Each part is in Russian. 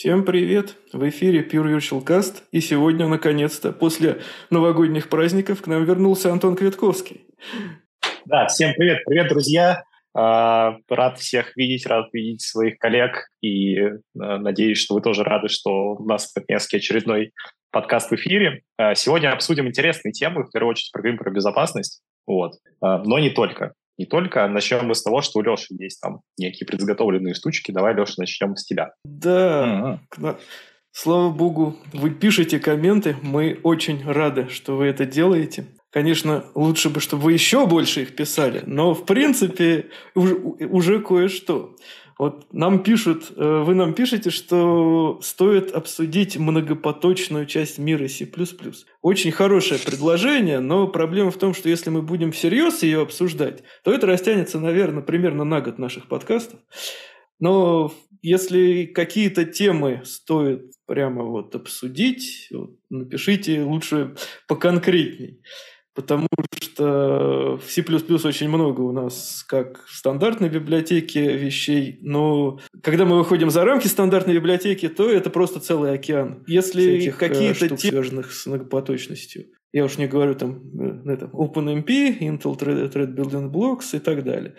Всем привет! В эфире Pure Virtual Cast, и сегодня, наконец-то, после новогодних праздников к нам вернулся Антон Квитковский. Да, всем привет! Привет, друзья! А, рад всех видеть, рад видеть своих коллег, и э, надеюсь, что вы тоже рады, что у нас наконец-таки очередной подкаст в эфире. А, сегодня обсудим интересные темы, в первую очередь поговорим про безопасность, вот. А, но не только не только. Начнем мы с того, что у Леши есть там некие предзаготовленные штучки. Давай, Леша, начнем с тебя. Да. Mm-hmm. Слава богу, вы пишете комменты. Мы очень рады, что вы это делаете. Конечно, лучше бы, чтобы вы еще больше их писали, но в принципе уже, уже кое-что. Вот нам пишут, э, вы нам пишете, что стоит обсудить многопоточную часть мира C++. Очень хорошее предложение, но проблема в том, что если мы будем всерьез ее обсуждать, то это растянется, наверное, примерно на год наших подкастов. Но если какие-то темы стоит прямо вот обсудить, вот напишите лучше поконкретней потому что в C++ очень много у нас как в стандартной библиотеке вещей, но когда мы выходим за рамки стандартной библиотеки, то это просто целый океан. Если э, какие-то темы, связанных с многопоточностью, я уж не говорю там на этом OpenMP, Intel Thread, Thread Building Blocks и так далее.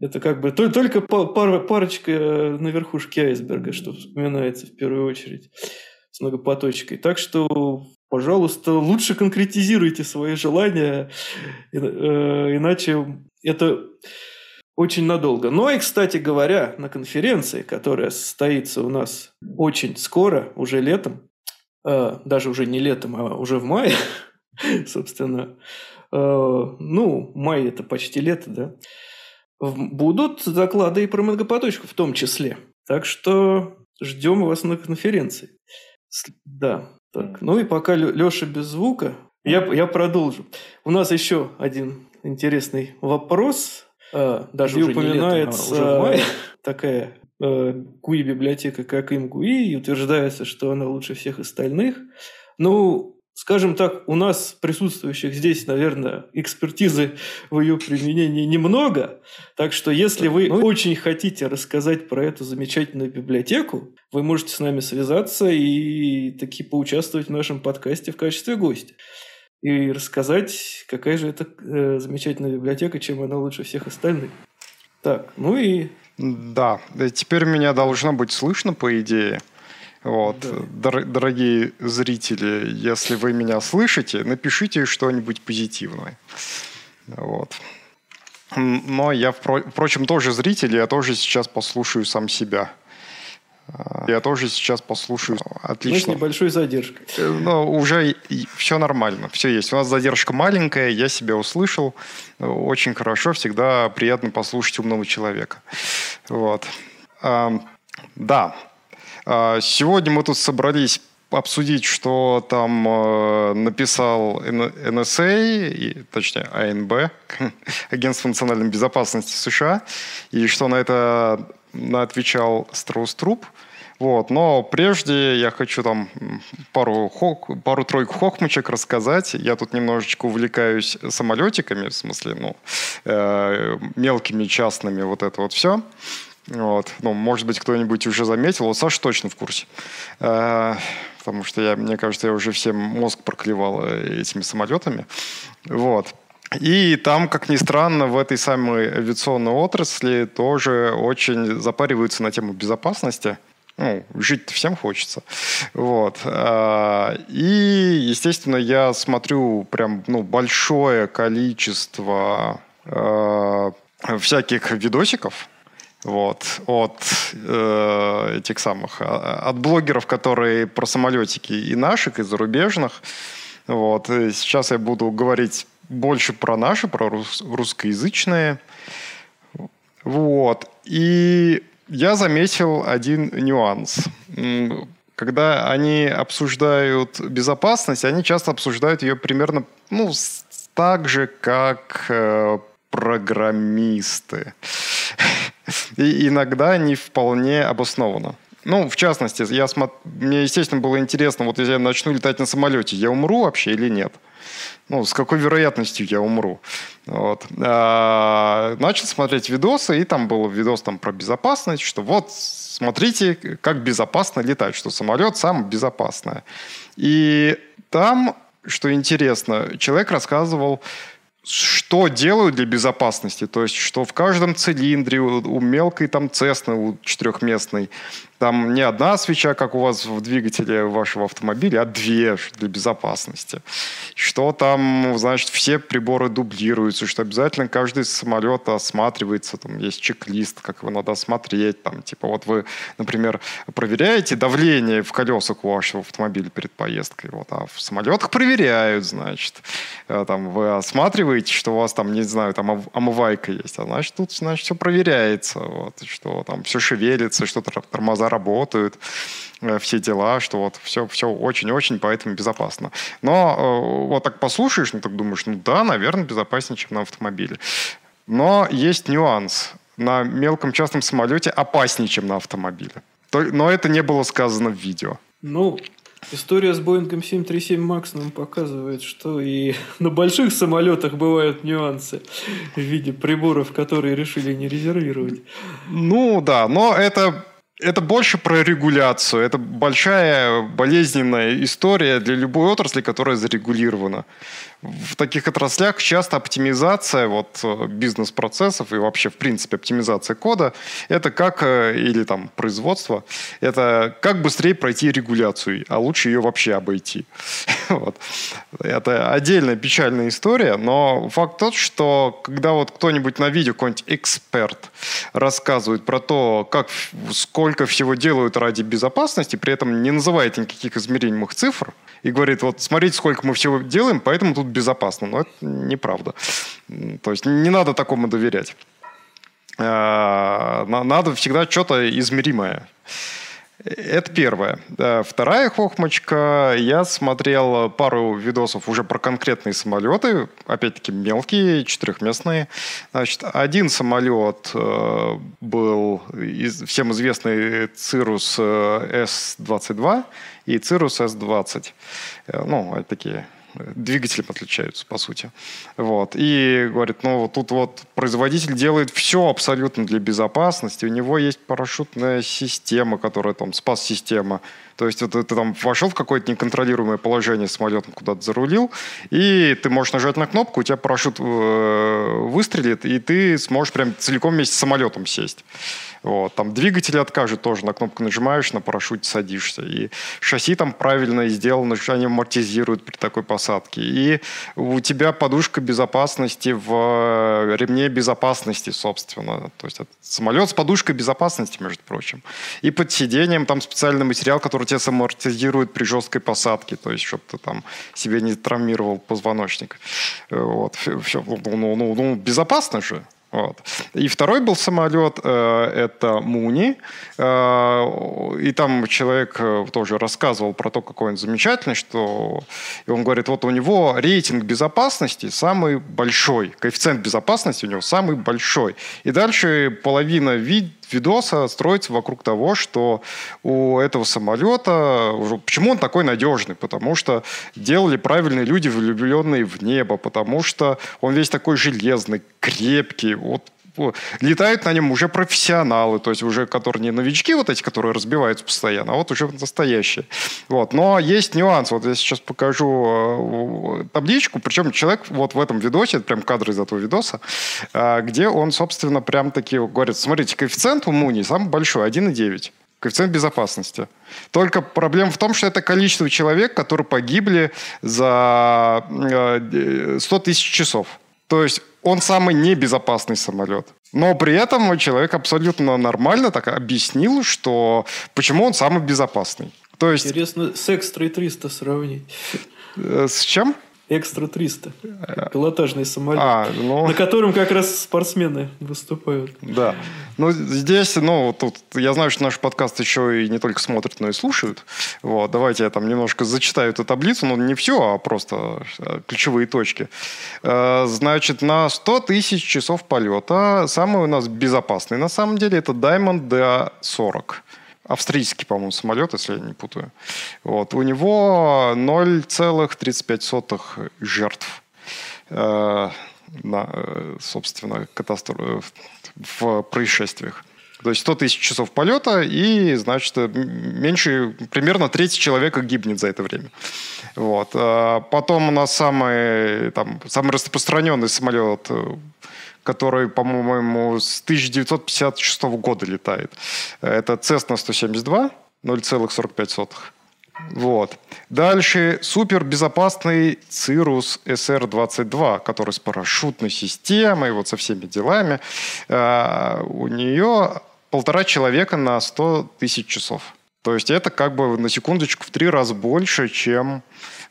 Это как бы только пара, парочка э, на верхушке айсберга, что вспоминается в первую очередь с многопоточкой. Так что пожалуйста, лучше конкретизируйте свои желания, э, иначе это очень надолго. Ну и, кстати говоря, на конференции, которая состоится у нас очень скоро, уже летом, э, даже уже не летом, а уже в мае, собственно, э, ну, май это почти лето, да, будут заклады и про многопоточку в том числе. Так что ждем вас на конференции. Да, так, ну и пока Леша без звука, я, я продолжу. У нас еще один интересный вопрос. А, даже уже упоминается летом, а уже такая э, библиотека, как ImGUI, и утверждается, что она лучше всех остальных. Ну, скажем так, у нас присутствующих здесь, наверное, экспертизы в ее применении немного. Так что, если вы ну, очень хотите рассказать про эту замечательную библиотеку, вы можете с нами связаться и таки поучаствовать в нашем подкасте в качестве гостя. И рассказать, какая же это э, замечательная библиотека, чем она лучше всех остальных. Так, ну и... Да, теперь меня должно быть слышно, по идее. Вот. Да. Дор- дорогие зрители, если вы меня слышите, напишите что-нибудь позитивное. Вот. Но я, впрочем, тоже зритель, я тоже сейчас послушаю сам себя. А, я тоже сейчас послушаю. Отлично. Ну, с небольшой задержкой. Э, но уже все нормально, все есть. У нас задержка маленькая, я себя услышал. Очень хорошо, всегда приятно послушать умного человека. Вот. Да, сегодня мы тут собрались обсудить, что там э, написал NSA, и, точнее АНБ, Агентство национальной безопасности США, и что на это на отвечал Страус-Труп. Вот. Но прежде я хочу там пару, хок, пару-тройку хохмочек рассказать. Я тут немножечко увлекаюсь самолетиками, в смысле, ну, э, мелкими частными, вот это вот все. Вот. Ну, может быть, кто-нибудь уже заметил. Вот Саша точно в курсе. А, потому что, я, мне кажется, я уже всем мозг проклевал э, этими самолетами. Вот. И там, как ни странно, в этой самой авиационной отрасли тоже очень запариваются на тему безопасности. Ну, жить всем хочется. Вот. А, и, естественно, я смотрю прям ну, большое количество э, всяких видосиков, вот, от э, этих самых, а, от блогеров, которые про самолетики и наших, и зарубежных. Вот, и сейчас я буду говорить больше про наши, про рус, русскоязычные. Вот, и я заметил один нюанс. Когда они обсуждают безопасность, они часто обсуждают ее примерно ну, так же, как э, программисты. И иногда не вполне обоснованно. Ну, в частности, я смо... мне, естественно, было интересно, вот если я начну летать на самолете, я умру вообще или нет? Ну, с какой вероятностью я умру? Вот. А, начал смотреть видосы, и там был видос там про безопасность, что вот, смотрите, как безопасно летать, что самолет самое безопасное. И там, что интересно, человек рассказывал, что делают для безопасности, то есть что в каждом цилиндре у, у мелкой там цесны, у четырехместной, там не одна свеча, как у вас в двигателе вашего автомобиля, а две для безопасности. Что там, значит, все приборы дублируются, что обязательно каждый самолет осматривается, там есть чек-лист, как его надо осмотреть. Там, типа вот вы, например, проверяете давление в колесах у вашего автомобиля перед поездкой, вот, а в самолетах проверяют, значит. Э, там вы осматриваете, что у вас там, не знаю, там омывайка есть, а значит, тут, значит, все проверяется, вот, что там все шевелится, что-то тормоза глаза работают, э, все дела, что вот все, все очень-очень поэтому безопасно. Но э, вот так послушаешь, ну так думаешь, ну да, наверное, безопаснее, чем на автомобиле. Но есть нюанс. На мелком частном самолете опаснее, чем на автомобиле. Но это не было сказано в видео. Ну, История с Боингом 737 Макс нам показывает, что и на больших самолетах бывают нюансы в виде приборов, которые решили не резервировать. Ну да, но это это больше про регуляцию. Это большая болезненная история для любой отрасли, которая зарегулирована в таких отраслях часто оптимизация вот, э, бизнес-процессов и вообще, в принципе, оптимизация кода – это как, э, или там производство, это как быстрее пройти регуляцию, а лучше ее вообще обойти. вот. Это отдельная печальная история, но факт тот, что когда вот кто-нибудь на видео, какой-нибудь эксперт рассказывает про то, как, сколько всего делают ради безопасности, при этом не называет никаких измеримых цифр, и говорит, вот смотрите, сколько мы всего делаем, поэтому тут безопасно. Но это неправда. То есть не надо такому доверять. А, надо всегда что-то измеримое. Это первое. Вторая хохмочка. Я смотрел пару видосов уже про конкретные самолеты. Опять-таки мелкие, четырехместные. Значит, один самолет э, был всем известный Cirrus S-22 и Cirrus S-20. Э, ну, такие двигателем отличаются, по сути. Вот. И говорит, ну, вот тут вот производитель делает все абсолютно для безопасности. У него есть парашютная система, которая там спас-система. То есть вот ты там вошел в какое-то неконтролируемое положение самолетом, куда-то зарулил, и ты можешь нажать на кнопку, у тебя парашют э, выстрелит, и ты сможешь прям целиком вместе с самолетом сесть. Вот. Там двигатель откажет тоже, на кнопку нажимаешь, на парашюте садишься. И шасси там правильно сделано, они амортизируют при такой посадке. И у тебя подушка безопасности в э, ремне безопасности, собственно. То есть самолет с подушкой безопасности, между прочим. И под сиденьем там специальный материал, который тебя самортизирует при жесткой посадке. То есть, чтобы ты там себе не травмировал позвоночник. Э, вот. Все, ну, ну, ну, ну безопасно же. Вот. И второй был самолет, э, это Муни. Э, и там человек э, тоже рассказывал про то, какой он замечательный, что и он говорит, вот у него рейтинг безопасности самый большой, коэффициент безопасности у него самый большой. И дальше половина вид видоса строится вокруг того, что у этого самолета... Почему он такой надежный? Потому что делали правильные люди, влюбленные в небо, потому что он весь такой железный, крепкий. Вот летают на нем уже профессионалы, то есть уже которые не новички вот эти, которые разбиваются постоянно, а вот уже настоящие. Вот. Но есть нюанс. Вот я сейчас покажу э, табличку, причем человек вот в этом видосе, это прям кадры из этого видоса, э, где он, собственно, прям таки говорит, смотрите, коэффициент у Муни самый большой, 1,9 коэффициент безопасности. Только проблема в том, что это количество человек, которые погибли за 100 э, тысяч часов. То есть он самый небезопасный самолет. Но при этом человек абсолютно нормально так объяснил, что почему он самый безопасный. То есть... Интересно с Экстра 300 сравнить. Э, с чем? Экстра 300. Пилотажный самолет. А, ну... На котором как раз спортсмены выступают. Да. Ну, здесь, ну, тут я знаю, что наш подкаст еще и не только смотрят, но и слушают. Вот, давайте я там немножко зачитаю эту таблицу, но не все, а просто э, ключевые точки. Э, значит, на 100 тысяч часов полета самый у нас безопасный, на самом деле, это Diamond DA40. Австрийский, по-моему, самолет, если я не путаю. Вот. У него 0,35 жертв э, на, э, собственно, катастроф, в происшествиях. То есть 100 тысяч часов полета, и, значит, меньше, примерно треть человека гибнет за это время. Вот. А потом у нас самый, там, самый распространенный самолет, который, по-моему, с 1956 года летает. Это Cessna 172, 0,45. Вот. Дальше супербезопасный Cirrus SR-22, который с парашютной системой, вот со всеми делами. Uh, у нее полтора человека на 100 тысяч часов. То есть это как бы на секундочку в три раза больше, чем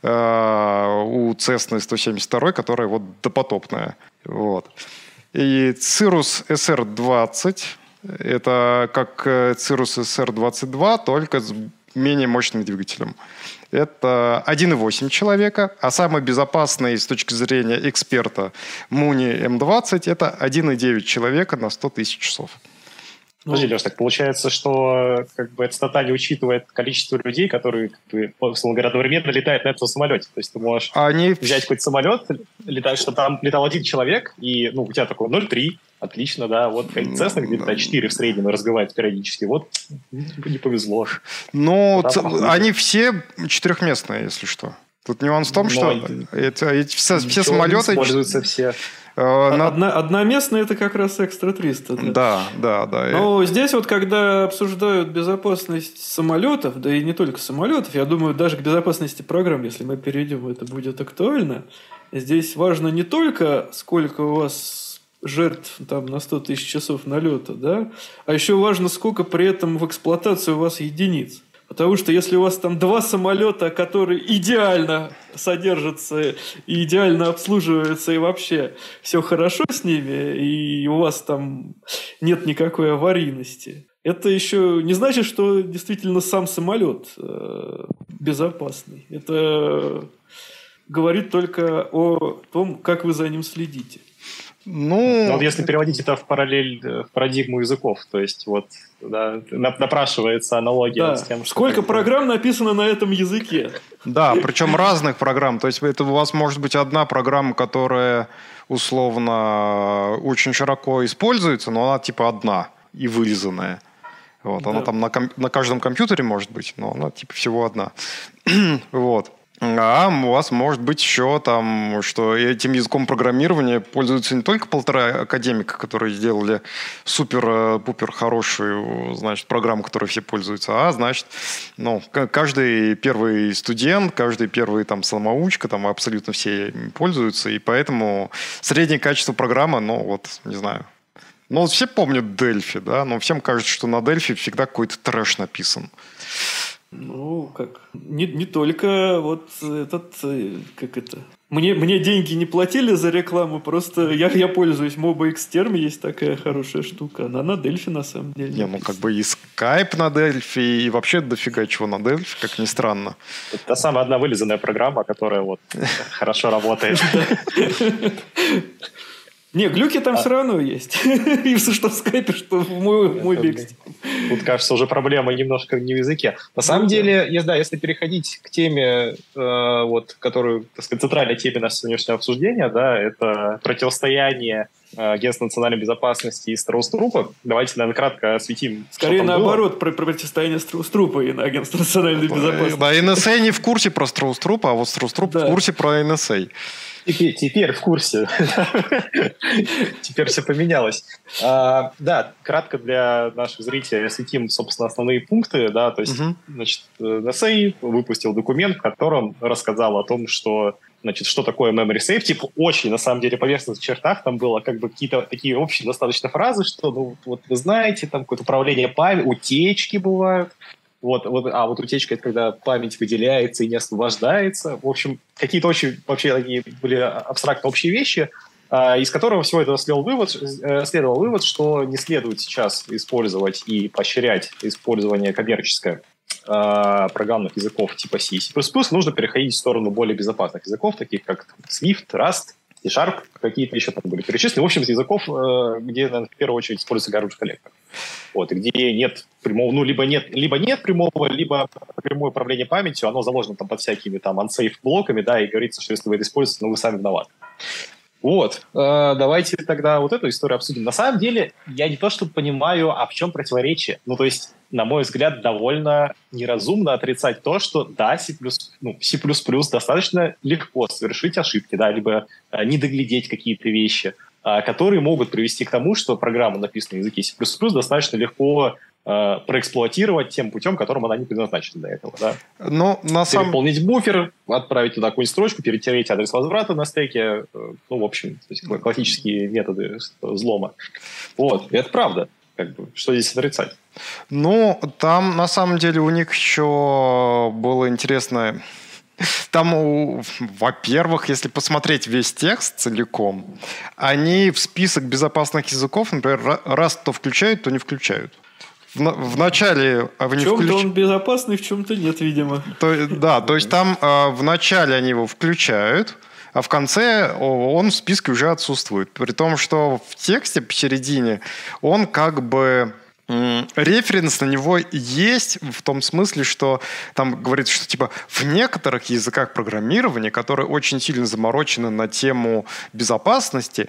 э, у Cessna 172, которая вот допотопная. Вот. И Cirrus SR-20 это как Cirrus SR-22, только с менее мощным двигателем. Это 1,8 человека, а самый безопасный с точки зрения эксперта Муни М20 это 1,9 человека на 100 тысяч часов. Ну, Подожди, Леш, так получается, что как бы эта стата не учитывает количество людей, которые, как бы, условно говоря, одновременно летают на этом самолете. То есть ты можешь Они... взять какой-то самолет, летать, что там летал один человек, и ну, у тебя такой 0,3, отлично, да, вот Cessna где-то 4 в среднем разбивает периодически, вот не повезло. Ну, они все четырехместные, если что. Тут нюанс в том, Но что это, эти, все, все самолеты... Используются все на... Одна, одноместная это как раз экстра 300. Да, да, да. да. Но и... здесь вот, когда обсуждают безопасность самолетов, да и не только самолетов, я думаю, даже к безопасности программ, если мы перейдем, это будет актуально. Здесь важно не только, сколько у вас жертв там, на 100 тысяч часов налета, да, а еще важно, сколько при этом в эксплуатации у вас единиц. Потому что если у вас там два самолета, которые идеально содержатся и идеально обслуживаются, и вообще все хорошо с ними, и у вас там нет никакой аварийности, это еще не значит, что действительно сам самолет э, безопасный. Это говорит только о том, как вы за ним следите. Ну, вот если переводить это в параллель, э, в парадигму языков, то есть вот да, напрашивается аналогия да. с тем, что... Сколько программ написано на этом языке? Да, причем разных программ. То есть это у вас может быть одна программа, которая условно очень широко используется, но она типа одна и вырезанная. Вот, да. Она там на, ком- на каждом компьютере может быть, но она типа всего одна. вот. А у вас может быть еще там, что этим языком программирования пользуются не только полтора академика, которые сделали супер-пупер хорошую, значит, программу, которой все пользуются, а, значит, ну, каждый первый студент, каждый первый там самоучка, там абсолютно все пользуются, и поэтому среднее качество программы, ну, вот, не знаю, ну, все помнят Delphi, да, но всем кажется, что на Delphi всегда какой-то трэш написан. Ну, как, не, не только вот этот, э, как это, мне, мне деньги не платили за рекламу, просто я, я пользуюсь Moba Xterm, есть такая хорошая штука. Она на Delphi на самом деле. Не, ну как бы и Skype на Delphi, и вообще дофига чего на Delphi, как ни странно. Это та самая одна вылизанная программа, которая вот хорошо работает. Не, глюки там а... все равно есть. И что в скайпе, что в мой, мой биг. Тут, кажется, уже проблема немножко не в языке. На самом ну, деле, да. да, если переходить к теме, э, вот, которую, так сказать, центральной теме нашего сегодняшнего обсуждения, да, это противостояние э, Агентства национальной безопасности и Страуструпа. Давайте, наверное, кратко осветим. Скорее наоборот, про, про противостояние Страуструпа и Агентства национальной безопасности. Да, НСА не в курсе про Страуструпа, а вот Страуструп да. в курсе про НСА. Теперь, теперь в курсе. теперь все поменялось. А, да, кратко для наших зрителей осветим, собственно, основные пункты. Да, то есть, угу. значит, NSA выпустил документ, в котором рассказал о том, что значит, что такое memory safe, типа очень, на самом деле, поверхностных чертах там было как бы какие-то такие общие достаточно фразы, что, ну, вот вы знаете, там какое-то управление памятью, утечки бывают, вот, вот, а вот утечка — это когда память выделяется и не освобождается. В общем, какие-то очень вообще такие были абстрактно общие вещи, а, из которого всего этого следовал вывод, э, следовал вывод, что не следует сейчас использовать и поощрять использование коммерческое а, программных языков типа C и нужно переходить в сторону более безопасных языков, таких как Swift, Rust, C-Sharp, какие-то еще там были перечислены. В общем, языков, э, где, наверное, в первую очередь используется garbage collector. Вот, где нет прямого, ну, либо нет, либо нет прямого, либо прямое управление памятью, оно заложено там под всякими там unsafe блоками, да, и говорится, что если вы это используете, ну, вы сами виноваты. Вот, э, давайте тогда вот эту историю обсудим. На самом деле, я не то что понимаю, а в чем противоречие. Ну, то есть, на мой взгляд, довольно неразумно отрицать то, что да, C++, ну, C++ достаточно легко совершить ошибки, да, либо э, не доглядеть какие-то вещи, которые могут привести к тому, что программа, написанная на языке C++, достаточно легко э, проэксплуатировать тем путем, которым она не предназначена для этого. Да? Но на самом... Переполнить буфер, отправить туда какую-нибудь строчку, перетереть адрес возврата на стеке. Э, ну, в общем, классические методы взлома. Вот, и это правда. Как бы, что здесь отрицать? Ну, там на самом деле у них еще было интересное там, во-первых, если посмотреть весь текст целиком, они в список безопасных языков, например, раз то включают, то не включают в, в начале... А в чем-то включ... он безопасный, в чем-то нет, видимо. То, да, то есть там э, в начале они его включают, а в конце он в списке уже отсутствует. При том, что в тексте посередине он как бы референс на него есть в том смысле, что там говорится, что типа в некоторых языках программирования, которые очень сильно заморочены на тему безопасности,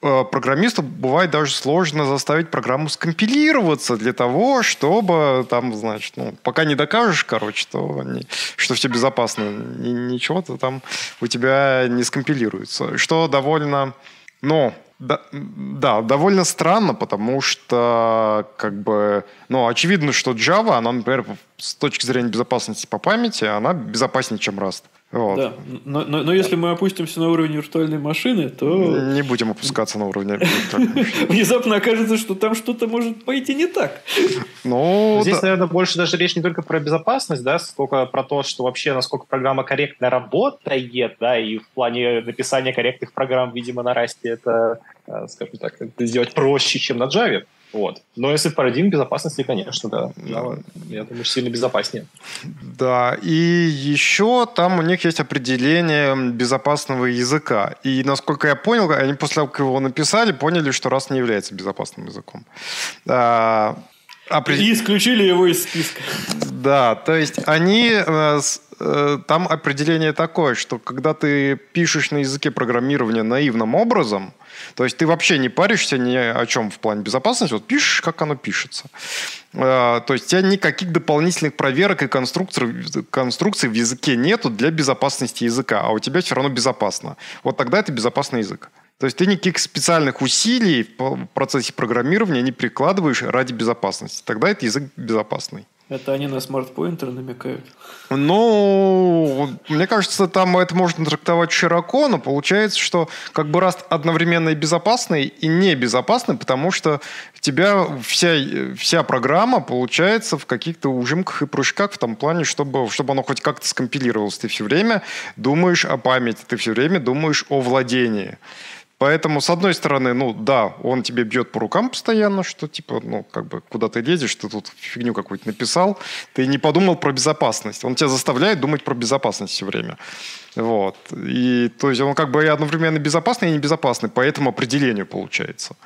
э, программисту бывает даже сложно заставить программу скомпилироваться для того, чтобы там, значит, ну, пока не докажешь, короче, то не, что все безопасно, ничего-то там у тебя не скомпилируется. Что довольно, ну, да, да, довольно странно, потому что, как бы, ну, очевидно, что Java, она, например, с точки зрения безопасности по памяти, она безопаснее, чем Rust. Вот. Да, но, но, но если мы опустимся на уровень виртуальной машины, то... Не будем опускаться на уровень виртуальной машины. Внезапно окажется, что там что-то может пойти не так. Ну, Здесь, наверное, больше даже речь не только про безопасность, да, сколько про то, что вообще, насколько программа корректно работает, да, и в плане написания корректных программ, видимо, на Расте это, э, скажем так, это сделать проще, чем на Java. Вот. Но если парадигм безопасности, конечно, да. Я, я думаю, сильно безопаснее. Да, и еще там у них есть определение безопасного языка. И, насколько я понял, они после того, как его написали, поняли, что раз не является безопасным языком. А, опред... И исключили его из списка. Да, то есть они э, э, там определение такое, что когда ты пишешь на языке программирования наивным образом, то есть ты вообще не паришься ни о чем в плане безопасности, вот пишешь, как оно пишется. Э, то есть у тебя никаких дополнительных проверок и конструкций, конструкций в языке нету для безопасности языка, а у тебя все равно безопасно. Вот тогда это безопасный язык. То есть ты никаких специальных усилий в процессе программирования не прикладываешь ради безопасности. Тогда это язык безопасный. Это они на смарт-поинтер намекают? Ну, мне кажется, там это можно трактовать широко, но получается, что как бы Rust одновременно и безопасный, и небезопасный, потому что у тебя вся, вся программа получается в каких-то ужимках и прыжках в том плане, чтобы, чтобы оно хоть как-то скомпилировалось. Ты все время думаешь о памяти, ты все время думаешь о владении. Поэтому, с одной стороны, ну да, он тебе бьет по рукам постоянно, что типа, ну, как бы, куда ты лезешь, ты тут фигню какую-то написал, ты не подумал про безопасность. Он тебя заставляет думать про безопасность все время. Вот. И, то есть он как бы и одновременно безопасный и небезопасный, по этому определению получается.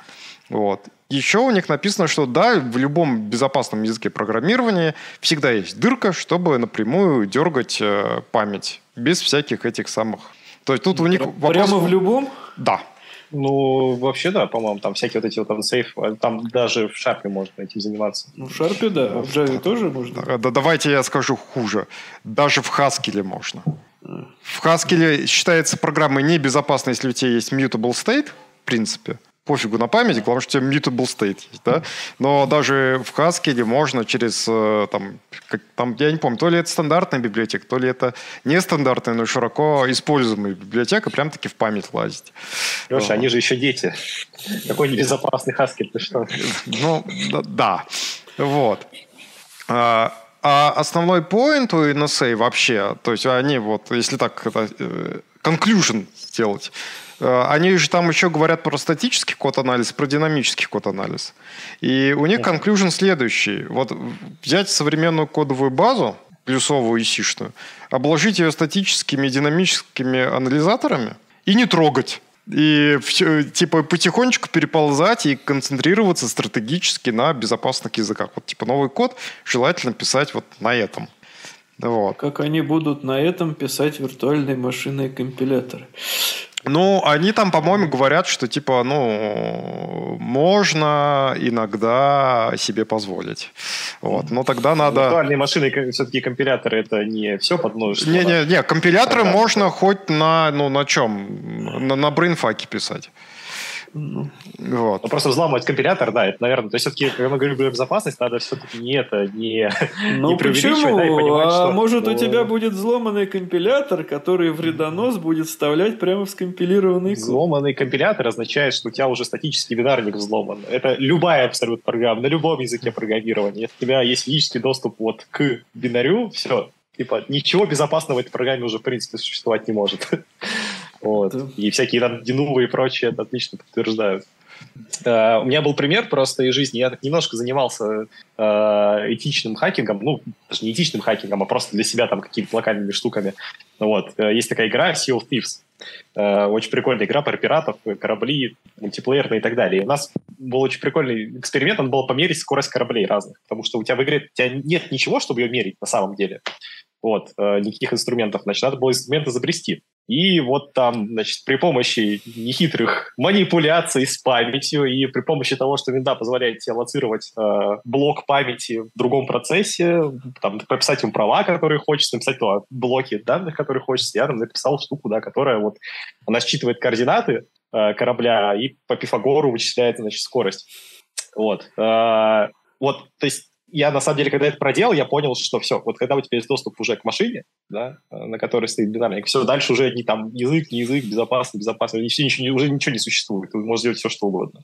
Вот. Еще у них написано, что да, в любом безопасном языке программирования всегда есть дырка, чтобы напрямую дергать э, память без всяких этих самых. То есть тут у них Прямо вопрос... в любом? Да. Ну, вообще, да, по-моему, там всякие вот эти вот ансейф, там даже в шарпе можно этим заниматься. Ну, в шарпе, да, а в Java тоже можно. Да, да, давайте я скажу хуже. Даже в Haskell можно. В Haskell считается программой небезопасной, если у тебя есть mutable state, в принципе пофигу на память, главное, что у тебя mutable state есть, да? Но даже в Haskell можно через, э, там, как, там, я не помню, то ли это стандартная библиотека, то ли это нестандартная, но широко используемая библиотека, прям-таки в память лазить. Леша, вот. они же еще дети. Какой небезопасный Haskell, ты что? Ну, да. Вот. А, а основной поинт у NSA вообще, то есть они вот, если так э, conclusion сделать, они же там еще говорят про статический код-анализ, про динамический код-анализ. И у них conclusion следующий. Вот взять современную кодовую базу, плюсовую и сишную, обложить ее статическими и динамическими анализаторами и не трогать. И все, типа потихонечку переползать и концентрироваться стратегически на безопасных языках. Вот типа новый код желательно писать вот на этом. Вот. Как они будут на этом писать виртуальные машины и компиляторы? Ну, они там, по-моему, говорят, что типа, ну, можно иногда себе позволить. Вот. Но тогда надо... Виртуальные машины, все-таки компиляторы, это не все под множество. Не-не-не, компиляторы можно хоть на, ну, на чем? На, на брейнфаке писать. Ну, вот. Но просто взламывать компилятор, да, это, наверное, то есть все-таки, когда мы говорим про безопасность, надо все-таки не это, не, ну, не почему? Да, и понимать, а что... может, у тебя будет взломанный компилятор, который вредонос будет вставлять прямо в скомпилированный код? Взломанный компилятор означает, что у тебя уже статический бинарник взломан. Это любая абсолютно программа, на любом языке программирования. Если у тебя есть физический доступ вот к бинарю, все, типа, ничего безопасного в этой программе уже, в принципе, существовать не может. Вот. Да. И всякие там Динувы и прочее это отлично подтверждают. Uh, у меня был пример просто из жизни. Я так немножко занимался uh, этичным хакингом. Ну, даже не этичным хакингом, а просто для себя там какими-то локальными штуками. Вот. Uh, есть такая игра Sea of Thieves. Очень прикольная игра про пиратов, корабли, мультиплеерные и так далее. И у нас был очень прикольный эксперимент, он был померить скорость кораблей разных. Потому что у тебя в игре у тебя нет ничего, чтобы ее мерить на самом деле. Вот, никаких инструментов. Значит, надо было инструмент изобрести. И вот там, значит, при помощи нехитрых манипуляций с памятью и при помощи того, что винда позволяет тебе лоцировать э, блок памяти в другом процессе, там, прописать ему права, которые хочется, написать то, блоки данных, которые хочется, я там написал штуку, да, которая вот, она считывает координаты э, корабля и по Пифагору вычисляет, значит, скорость. Вот. Э, вот, то есть я, на самом деле, когда это проделал, я понял, что все, вот когда у тебя есть доступ уже к машине, да, э, на которой стоит динамик, все, дальше уже не там язык, не язык, безопасно, безопасно, ничего, ничего, уже ничего не существует, ты можешь делать все, что угодно.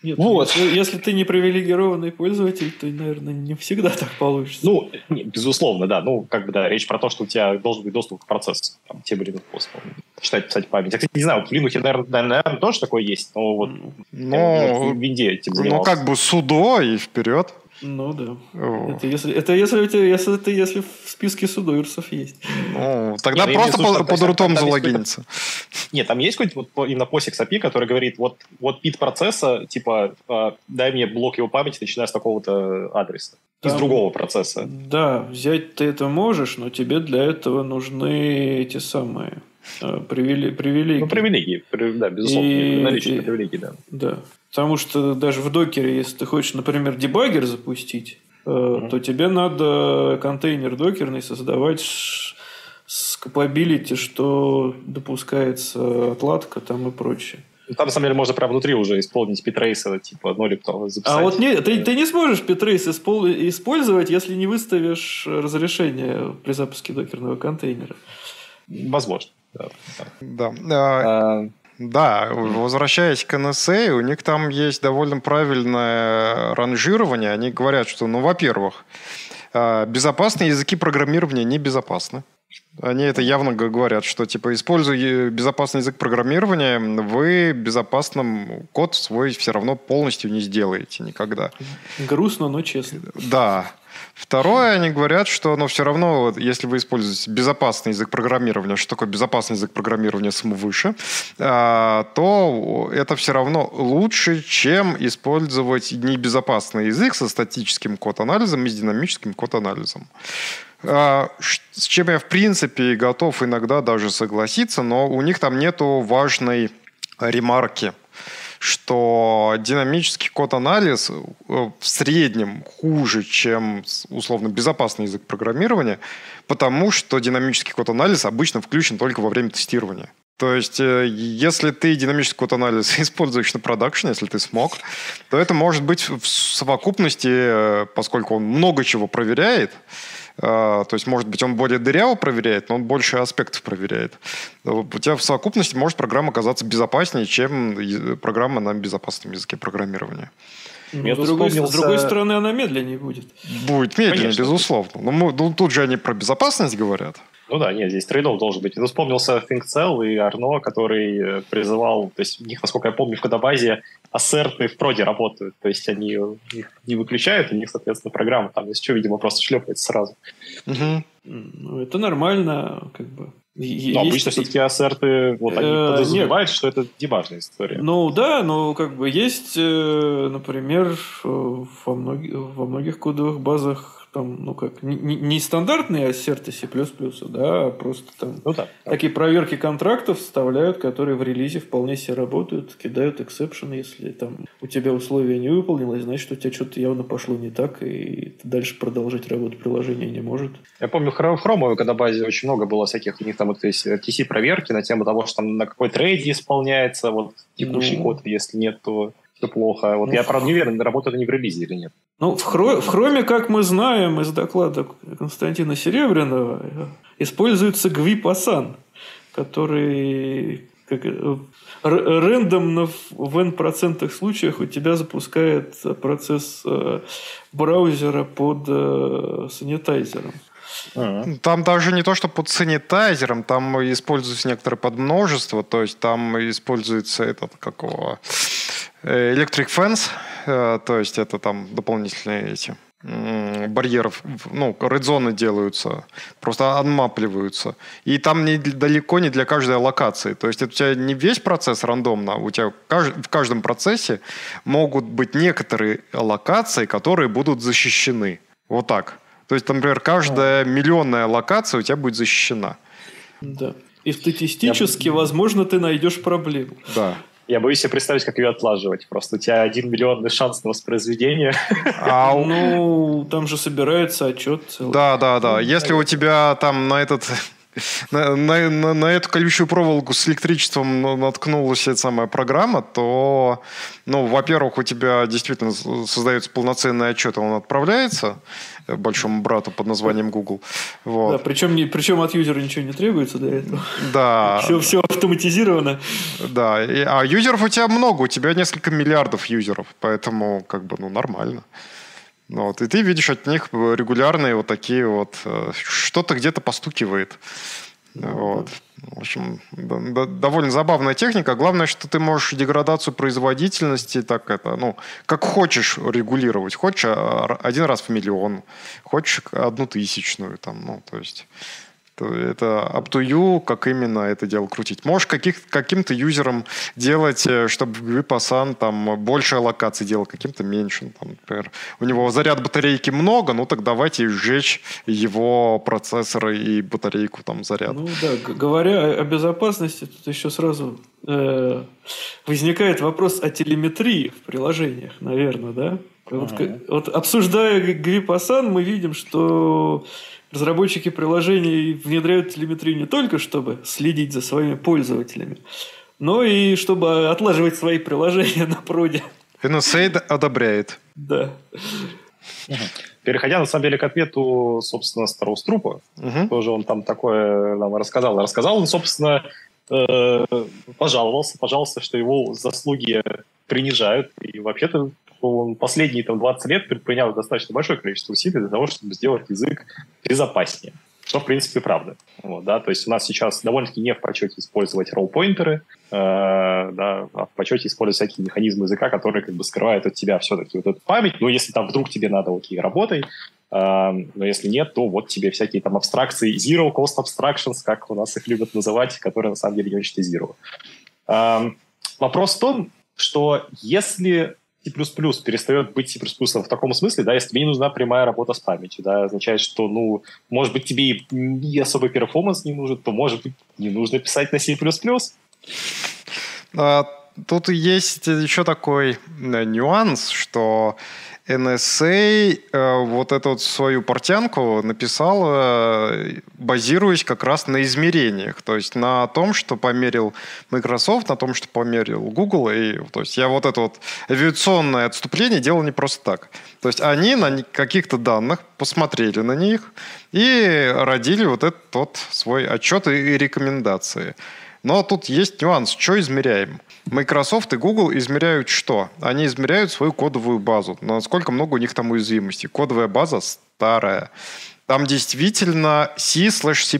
Нет, вот. если, если ты не привилегированный пользователь, то, наверное, не всегда так получится. Ну, не, безусловно, да. Ну, как бы, да, речь про то, что у тебя должен быть доступ к процессу, там, тем или иным способом. Читать, писать память. Я, кстати, не знаю, в Linux, наверное, наверное, тоже такое есть, но вот но, в Винде этим занимался. Ну, как бы судо и вперед. Ну да. Это если, это если, это, если, это если в списке судоверсов есть. Ну, тогда Нет, просто по, под рутом залогиниться. Нет, там есть какой-то вот именно POSIX API, который говорит, вот, вот пит процесса, типа, э, дай мне блок его памяти, начиная с такого-то адреса. Там, из другого процесса. Да, взять ты это можешь, но тебе для этого нужны эти самые э, привилегии. привилегии. Ну, привилегии, да, безусловно. И, наличие привилегий, да. Да. Потому что даже в докере, если ты хочешь, например, дебагер запустить, mm-hmm. то тебе надо контейнер докерный создавать с capability, что допускается отладка там и прочее. Ну, там, на самом деле, можно прямо внутри уже исполнить питрейсы, типа нолик там записать. А вот не, ты, ты не сможешь питрейс использовать, если не выставишь разрешение при запуске докерного контейнера. Возможно. Да. да. А, да, возвращаясь к NSA, у них там есть довольно правильное ранжирование. Они говорят, что, ну, во-первых, а, безопасные языки программирования небезопасны. Они это явно говорят, что типа используя безопасный язык программирования, вы безопасным код свой все равно полностью не сделаете никогда. Грустно, но честно. Да. Второе, они говорят, что но все равно, если вы используете безопасный язык программирования, что такое безопасный язык программирования самовыше, а, то это все равно лучше, чем использовать небезопасный язык со статическим код-анализом и с динамическим код-анализом. А, с чем я, в принципе, готов иногда даже согласиться, но у них там нету важной ремарки – что динамический код-анализ э, в среднем хуже, чем условно безопасный язык программирования, потому что динамический код-анализ обычно включен только во время тестирования. То есть, э, если ты динамический код-анализ используешь на продакшене, если ты смог, то это может быть в совокупности, э, поскольку он много чего проверяет, то есть, может быть, он более дыряво проверяет, но он больше аспектов проверяет. У тебя в совокупности может программа оказаться безопаснее, чем программа на безопасном языке программирования. Ну, с, другой, вспомнился... с другой стороны, она медленнее будет. Будет медленнее, Конечно. безусловно. Но мы, ну, тут же они про безопасность говорят. Ну да, нет, здесь трейдов должен быть. Ну, вспомнился ThinkCell и Арно, который э, призывал, то есть у них, насколько я помню, в кодобазе ассерты в проде работают, то есть они их не выключают, у них, соответственно, программа там, если что, видимо, просто шлепается сразу. Угу. Ну, это нормально, как бы. Но обычно все-таки ассерты, вот они э, подразумевают, что это дебажная история. Ну да, но как бы есть, э, например, во многих, во многих кодовых базах там, ну как, не, не стандартные ассерты C++, да, а просто там ну, да, такие проверки контрактов вставляют, которые в релизе вполне себе работают, кидают эксепшн, если там у тебя условие не выполнилось, значит, у тебя что-то явно пошло не так, и дальше продолжить работу приложение не может. Я помню, в Chrome, когда базе очень много было всяких, у них там вот есть TC-проверки на тему того, что там на какой трейде исполняется вот текущий ну... код, если нет, то все плохо. Вот ну, я, правда, не уверен, работает они в релизе или нет. Ну, в, хро... в Хроме, как мы знаем из доклада Константина Серебряного, используется GWIP-ASAN, который как, э, рандомно в n процентах случаях у тебя запускает процесс э, браузера под э, санитайзером. Там даже не то, что под санитайзером, там используется некоторое подмножество, то есть там используется этот какого э, Electric Fence, э, то есть это там дополнительные эти барьеров, ну, редзоны делаются, просто анмапливаются. И там не, далеко не для каждой локации. То есть это у тебя не весь процесс рандомно, а у тебя в каждом процессе могут быть некоторые локации, которые будут защищены. Вот так. То есть, например, каждая миллионная локация у тебя будет защищена. Да. И статистически, Я... возможно, ты найдешь проблему. Да. Я боюсь себе представить, как ее отлаживать. Просто у тебя один миллионный шанс на воспроизведение. А, ну, там же собирается отчет целый. Да, да, да. Если у тебя там на этот на, на, на, на эту колючую проволоку с электричеством наткнулась эта самая программа, то, ну, во-первых, у тебя действительно создается полноценный отчет, он отправляется большому брату под названием Google. Вот. Да, причем, не, причем от юзера ничего не требуется для этого. Да. Все, все автоматизировано. Да, и, а юзеров у тебя много, у тебя несколько миллиардов юзеров, поэтому как бы, ну, нормально. Ну вот, и ты видишь от них регулярные вот такие вот, э, что-то где-то постукивает. Вот. В общем, довольно забавная техника. Главное, что ты можешь деградацию производительности так это, ну, как хочешь регулировать. Хочешь а, один раз в миллион, хочешь одну тысячную, там, ну, то есть это up to you, как именно это дело крутить. Можешь каких, каким-то юзером делать, э, чтобы Vipassant там больше аллокаций делал, каким-то меньше. Там, например, у него заряд батарейки много, ну так давайте сжечь его процессоры и батарейку там заряд. Ну да, говоря о безопасности, тут еще сразу э, возникает вопрос о телеметрии в приложениях, наверное, да? Вот, ага. вот обсуждая Гвипасан, мы видим, что разработчики приложений внедряют телеметрию не только, чтобы следить за своими пользователями, но и чтобы отлаживать свои приложения на проде. NSA одобряет. Да. Переходя, на самом деле, к ответу, собственно, Староуструпа, угу. тоже он там такое нам рассказал. Рассказал он, собственно, э, пожаловался, пожаловался, что его заслуги принижают. И вообще-то он последние там, 20 лет предпринял достаточно большое количество усилий для того, чтобы сделать язык безопаснее. Что, в принципе, правда. Вот, да? То есть у нас сейчас довольно-таки не в почете использовать roll-поинтеры, э, да, а в почете использовать всякие механизмы языка, которые как бы скрывают от тебя все-таки вот эту память. Но если там вдруг тебе надо, окей, работай. Э, но если нет, то вот тебе всякие там абстракции, zero cost abstractions, как у нас их любят называть, которые на самом деле не очень zero. Э, вопрос в том, что если C++ перестает быть C++ в таком смысле, да, если тебе не нужна прямая работа с памятью, да, означает, что, ну, может быть, тебе и, и особый перформанс не нужен, то, может быть, не нужно писать на C++. А, тут есть еще такой э, нюанс, что NSA э, вот эту вот свою портянку написала, базируясь как раз на измерениях. То есть на том, что померил Microsoft, на том, что померил Google. И, то есть я вот это вот авиационное отступление делал не просто так. То есть они на каких-то данных посмотрели на них и родили вот этот вот свой отчет и рекомендации. Но тут есть нюанс, что измеряем. Microsoft и Google измеряют что? Они измеряют свою кодовую базу. Насколько много у них там уязвимостей. Кодовая база старая. Там действительно C слэш C++,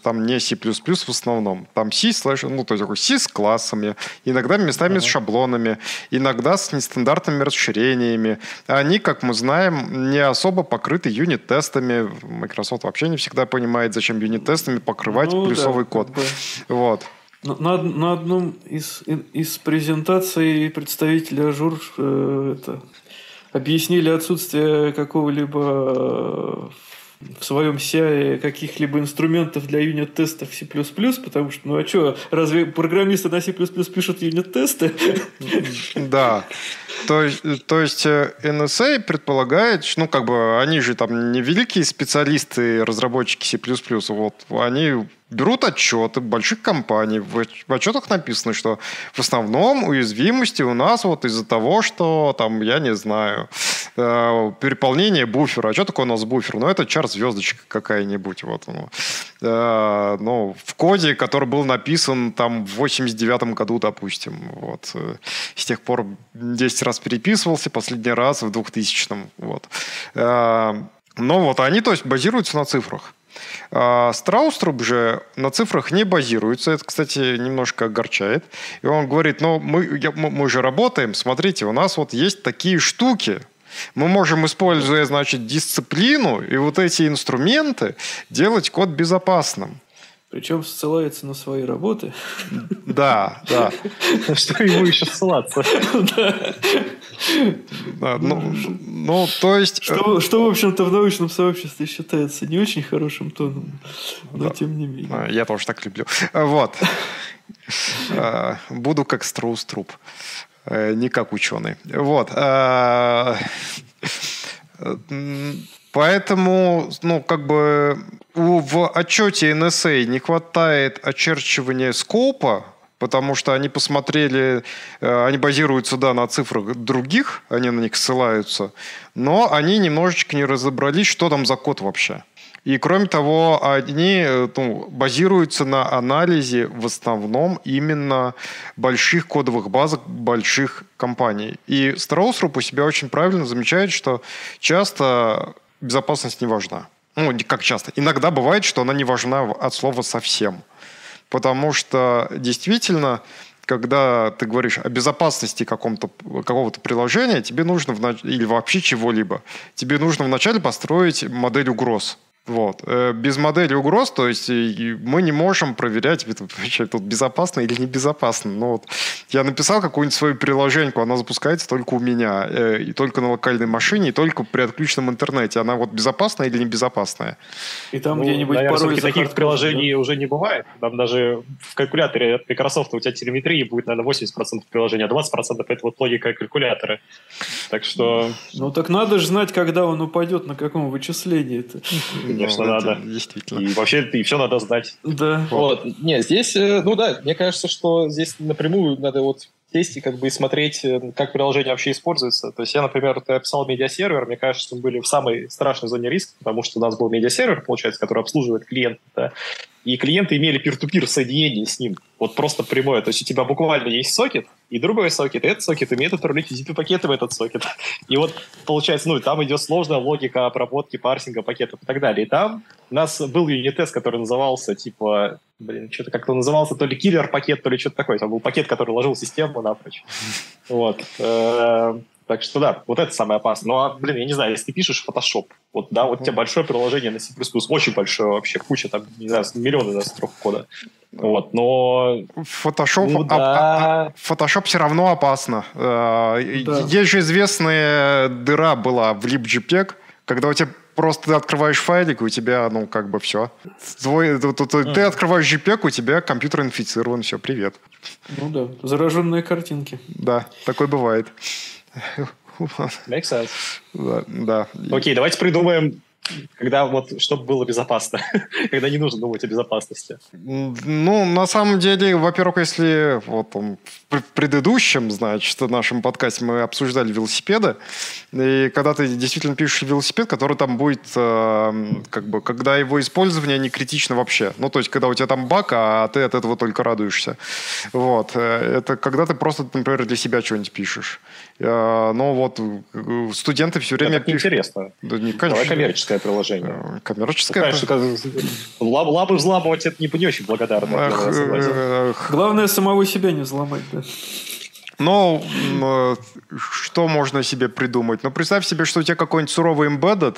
там не C++ в основном. Там C слэш, ну, то есть C с классами, иногда местами uh-huh. с шаблонами, иногда с нестандартными расширениями. Они, как мы знаем, не особо покрыты unit-тестами. Microsoft вообще не всегда понимает, зачем unit-тестами покрывать ну, плюсовый да, код. Бы. Вот. На, на одном из, из презентаций представители Azure э, это, объяснили отсутствие какого-либо в своем CI каких-либо инструментов для юнит-тестов C++, потому что, ну а что, разве программисты на C++ пишут юнит-тесты? Да. То то есть NSA предполагает, ну как бы они же там не великие специалисты, разработчики C++, вот они берут отчеты больших компаний. В отчетах написано, что в основном уязвимости у нас вот из-за того, что там, я не знаю, э, переполнение буфера. А что такое у нас буфер? Ну, это чар звездочка какая-нибудь. Вот, ну, ну, в коде, который был написан там в 89 году, допустим. Вот. Э, с тех пор 10 раз переписывался, последний раз в 2000-м. Вот. Но вот они, то есть, базируются на цифрах. А Страуструб же на цифрах не базируется. Это, кстати, немножко огорчает. И он говорит, ну, мы, я, мы же работаем, смотрите, у нас вот есть такие штуки, мы можем, используя, значит, дисциплину и вот эти инструменты, делать код безопасным. Причем ссылается на свои работы. Да, да. Что ему еще ссылаться? Да. Ну, ну, то есть... Что, что, в общем-то, в научном сообществе считается не очень хорошим тоном, но тем не менее. Я тоже так люблю. Вот. А, буду как Строус Труп. Э, не как ученый. Вот. Поэтому, ну, как бы в отчете NSA не хватает очерчивания скопа, потому что они посмотрели, э, они базируются, да, на цифрах других, они на них ссылаются, но они немножечко не разобрались, что там за код вообще. И кроме того, они э, ну, базируются на анализе в основном именно больших кодовых базок больших компаний. И Страусруп у себя очень правильно замечает, что часто безопасность не важна. Ну, как часто. Иногда бывает, что она не важна от слова совсем. Потому что действительно, когда ты говоришь о безопасности какого-то приложения, тебе нужно, или вообще чего-либо, тебе нужно вначале построить модель угроз. Вот. Э, без модели угроз, то есть мы не можем проверять, вообще тут безопасно или небезопасно. Но вот я написал какую-нибудь свою приложеньку, она запускается только у меня, э, и только на локальной машине, и только при отключенном интернете. Она вот безопасная или небезопасная? И там ну, где-нибудь наверное, пароль таких приложений да? уже не бывает. Там даже в калькуляторе от Microsoft у тебя телеметрии будет, наверное, 80% приложения, а 20% это вот логика калькулятора. Так что... Ну так надо же знать, когда он упадет, на каком вычислении это. Конечно, ну, надо. Действительно. И вообще, и все надо сдать. Да. Вот. Не, здесь, э, ну да, мне кажется, что здесь напрямую надо вот тесте как бы смотреть, э, как приложение вообще используется. То есть я, например, вот, писал медиасервер, мне кажется, что мы были в самой страшной зоне риска, потому что у нас был медиасервер, получается, который обслуживает клиента, да, и клиенты имели peer-to-peer соединение с ним. Вот просто прямое. То есть у тебя буквально есть сокет, и другой сокет, и этот сокет умеет отправлять TCP-пакеты в этот сокет. И вот получается, ну, там идет сложная логика обработки, парсинга пакетов и так далее. И там у нас был юнит-тест, который назывался, типа, блин, что-то как-то назывался то ли киллер-пакет, то ли что-то такое. Там был пакет, который ложил систему напрочь. Вот. Так что да, вот это самое опасное. Ну, а, блин, я не знаю, если ты пишешь Photoshop, вот, да, вот у тебя большое приложение на C++, очень большое вообще, куча, там, не знаю, миллионы да, строк кода. Вот, но... Photoshop, ну, да. а, а, Photoshop все равно опасно. Э, да. Есть же известная дыра была в libjpeg, когда у тебя просто ты открываешь файлик, и у тебя, ну, как бы все. Твой, ты, ты, ты открываешь JPEG, у тебя компьютер инфицирован, все, привет. Ну да, зараженные картинки. Да, такое бывает. Makes sense. Да, да. Окей, давайте придумаем когда вот, чтобы было безопасно, когда не нужно думать о безопасности? Ну, на самом деле, во-первых, если вот там, в предыдущем, значит, нашем подкасте мы обсуждали велосипеды, и когда ты действительно пишешь велосипед, который там будет, э, как бы, когда его использование не критично вообще. Ну, то есть, когда у тебя там бак, а ты от этого только радуешься. Вот. Э, это когда ты просто, например, для себя что-нибудь пишешь. Э, но вот э, студенты все время это интересно. Да, не, конечно. Давай коммерческое приложение. Э, коммерческое? Ну, лаб, лабы взламывать это не, не очень благодарно. Главное самого себя не взломать, да. Ну, что можно себе придумать? Ну, представь себе, что у тебя какой-нибудь суровый embedded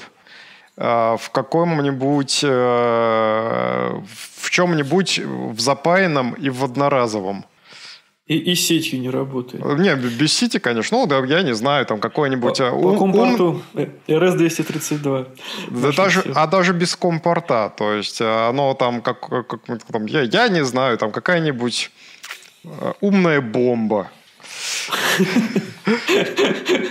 в каком-нибудь, в чем-нибудь в запаянном и в одноразовом. И, и сетью не работает. Не, без сети, конечно. Ну, да, я не знаю, там какой-нибудь... По, по компорту RS-232. Да даже, а даже без компорта. То есть оно там, как, как там я, я не знаю, там какая-нибудь умная бомба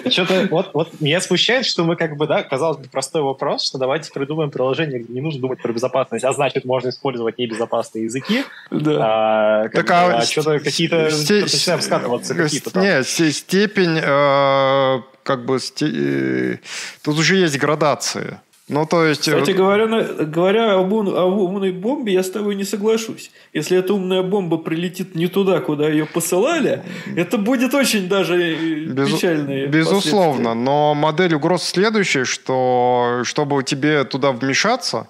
что-то вот, вот меня смущает, что мы как бы, да, казалось бы, простой вопрос, что давайте придумаем приложение, где не нужно думать про безопасность, а значит, можно использовать небезопасные языки. Да. А, так, а, а что-то какие-то сте- начинаем скатываться какие-то там. Нет, степень э, как бы сте- э, тут уже есть градации. Ну, то есть... Кстати говоря, говоря об, ум, о умной бомбе, я с тобой не соглашусь. Если эта умная бомба прилетит не туда, куда ее посылали, это будет очень даже э, Безу... печально. Безусловно, но модель угроз следующая, что чтобы тебе туда вмешаться,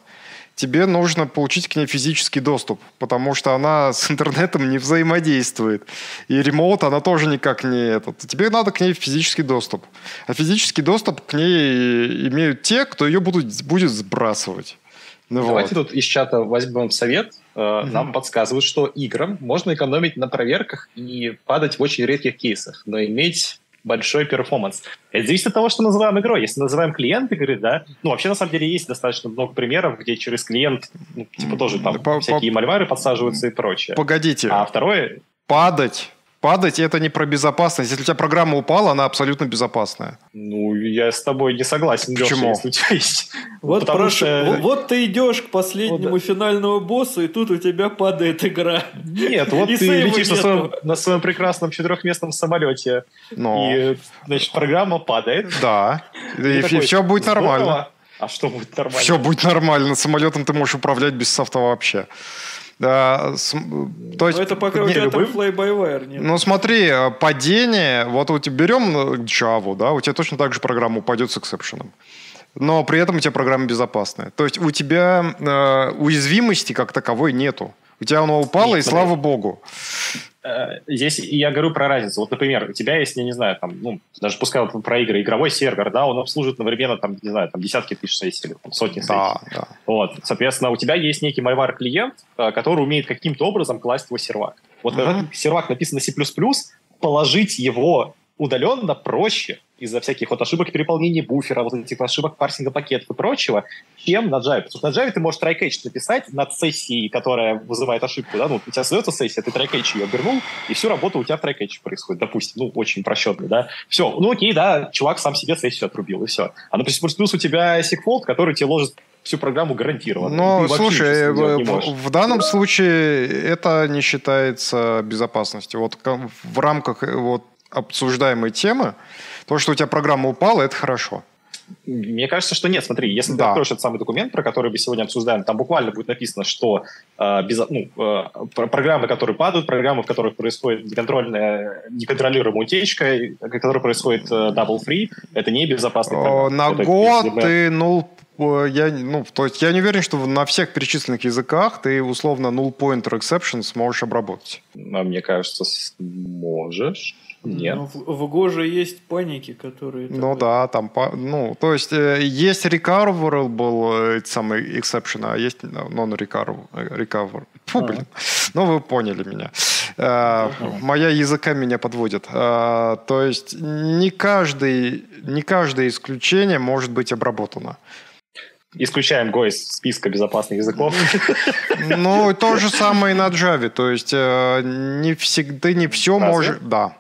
тебе нужно получить к ней физический доступ, потому что она с интернетом не взаимодействует. И ремоут она тоже никак не этот. Тебе надо к ней физический доступ. А физический доступ к ней имеют те, кто ее будут, будет сбрасывать. Ну, Давайте вот. тут из чата возьмем совет. Mm-hmm. Нам подсказывают, что играм можно экономить на проверках и падать в очень редких кейсах, но иметь большой перформанс. Это зависит от того, что называем игрой. Если называем клиент игры, да, ну, вообще, на самом деле, есть достаточно много примеров, где через клиент, ну, типа, тоже там по, всякие по, мальвары подсаживаются и прочее. Погодите. А второе... Падать падать это не про безопасность. Если у тебя программа упала, она абсолютно безопасная. Ну, я с тобой не согласен. Почему? Леша, если у тебя есть. Вот, Потому что... вот ты идешь к последнему вот, финальному боссу, и тут у тебя падает игра. Нет, вот ты летишь на своем, на своем прекрасном четырехместном самолете, Но. и, значит, программа падает. Да, и, и такой, все будет нормально. А что будет нормально? Все будет нормально. Самолетом ты можешь управлять без софта вообще. Да, с, то есть, Но это пока не, у тебя любым... там fly-by-wire нет. Ну смотри, э, падение, вот вот берем э, Java, да, у тебя точно так же программа упадет с эксепшеном. Но при этом у тебя программа безопасная. То есть у тебя э, уязвимости как таковой нету. У тебя оно упало, Нет, и слава богу. Э, здесь я говорю про разницу. Вот, например, у тебя есть, я не знаю, там, ну, даже пускай про игры, игровой сервер, да, он обслуживает одновременно, там, не знаю, там, десятки тысяч сессий, там, сотни сессий. Да. Вот, соответственно, у тебя есть некий MyVar клиент, э, который умеет каким-то образом класть твой сервак. Вот когда сервак написан на C++, положить его удаленно проще из-за всяких вот ошибок переполнения буфера, вот этих ошибок парсинга пакетов и прочего, чем на Java. Потому что на Java ты можешь try-catch написать над сессией, которая вызывает ошибку, да, ну, у тебя создается сессия, ты try-catch ее обернул, и всю работу у тебя в try-catch происходит, допустим, ну, очень просчетный, да. Все, ну, окей, да, чувак сам себе сессию отрубил, и все. А на C++ у тебя segfault, который тебе ложит всю программу гарантированно. Но, слушай, в, в данном случае это не считается безопасностью. Вот в рамках вот обсуждаемой темы, то, что у тебя программа упала, это хорошо. Мне кажется, что нет. Смотри, если да. ты откроешь этот самый документ, про который мы сегодня обсуждаем, там буквально будет написано, что э, без, ну, э, программы, которые падают, программы, в которых происходит неконтрольная, неконтролируемая утечка, которая происходит э, double free, это не безопасный программ. На это, год мы... ты нул я, ну, то есть я не уверен, что на всех перечисленных языках ты условно null pointer exception сможешь обработать. А мне кажется, сможешь. Нет. Но в, в Go же есть паники, которые... Ну да, там, ну, то есть э, есть recoverable, э, самый exception, а есть non-recoverable. Recover. Фу, а. блин. Ну, вы поняли меня. А, моя языка меня подводит. А, то есть не, каждый, не каждое исключение может быть обработано. Исключаем Go из списка безопасных языков. Ну, то же самое и на Java. То есть не всегда, не все может... Да.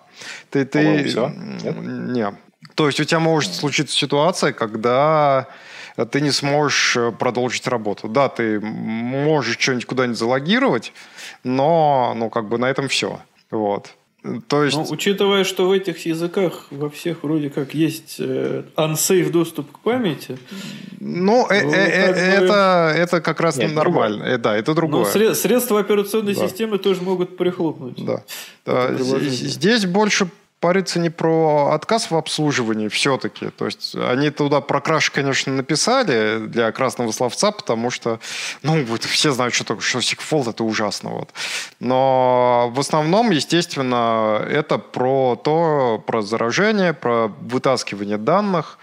Ты, ты... Все? Нет? Не. То есть у тебя может случиться ситуация, когда ты не сможешь э, продолжить работу. Да, ты можешь что-нибудь куда-нибудь залогировать, но ну, как бы на этом все. Вот. То есть... Ну, учитывая, что в этих языках во всех вроде как есть э, unsafe доступ к памяти. Ну, э, э, э, это, это как раз Нет, нормально. Э, да, это другое. Но средства операционной да. системы тоже могут прихлопнуть. Да. да. Здесь больше парится не про отказ в обслуживании все-таки. То есть они туда про краш, конечно, написали для красного словца, потому что, ну, вот все знают, что, такое, что Sigfold это ужасно. Вот. Но в основном, естественно, это про то, про заражение, про вытаскивание данных,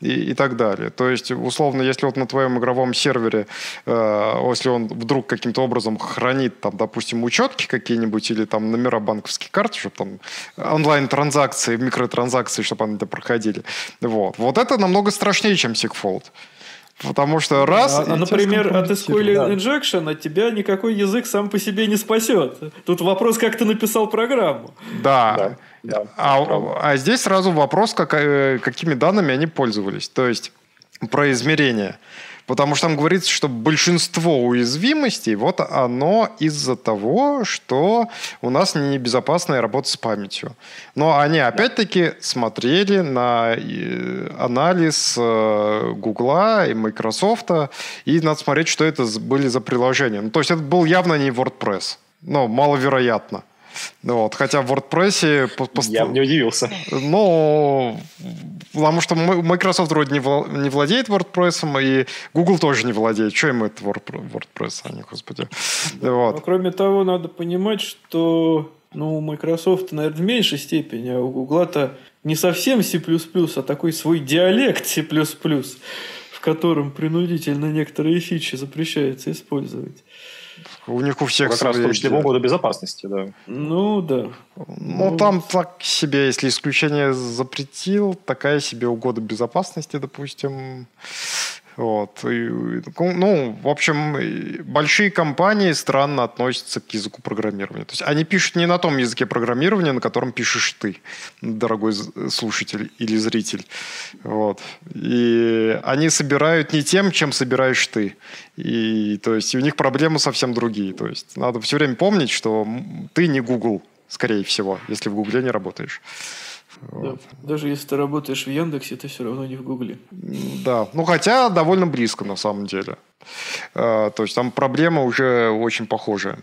и, и так далее. То есть, условно, если вот на твоем игровом сервере, э, если он вдруг каким-то образом хранит, там, допустим, учетки какие-нибудь или там номера банковских карт, чтобы там онлайн-транзакции, микротранзакции, чтобы они это проходили. Вот. Вот это намного страшнее, чем Sigfold. Потому что раз... А, а например, от SQL да. Injection от тебя никакой язык сам по себе не спасет. Тут вопрос, как ты написал программу. Да. да. Да, а, а здесь сразу вопрос, как, какими данными они пользовались. То есть про измерение. Потому что там говорится, что большинство уязвимостей, вот оно из-за того, что у нас небезопасная работа с памятью. Но они опять-таки смотрели на э, анализ э, Гугла и Microsoft, и надо смотреть, что это были за приложения. Ну, то есть это был явно не WordPress. Но маловероятно. Ну вот, хотя в WordPress... Пост... Я бы не удивился. Ну, потому что Microsoft вроде не, не владеет WordPress, и Google тоже не владеет. Что им это WordPress, а не, господи. Вот. Но, кроме того, надо понимать, что ну, у Microsoft, наверное, в меньшей степени, а у Google-то не совсем C++, а такой свой диалект C++, в котором принудительно некоторые фичи запрещается использовать. У них у всех Как раз в том числе по году безопасности, да. Ну, да. Ну, ну, там так себе, если исключение запретил, такая себе угода безопасности, допустим. Вот. И, ну, в общем, большие компании странно относятся к языку программирования. То есть они пишут не на том языке программирования, на котором пишешь ты, дорогой слушатель или зритель. Вот. И они собирают не тем, чем собираешь ты. И, то есть у них проблемы совсем другие. То есть надо все время помнить, что ты не Google, скорее всего, если в Гугле не работаешь. Вот. Да. Даже если ты работаешь в Яндексе, ты все равно не в Гугле. Да, ну хотя довольно близко на самом деле. А, то есть там проблема уже очень похожая.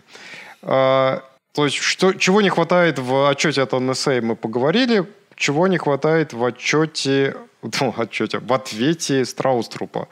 А, то есть что, чего не хватает в отчете от NSA мы поговорили, чего не хватает в отчете, ну, отчете в ответе Страуструпа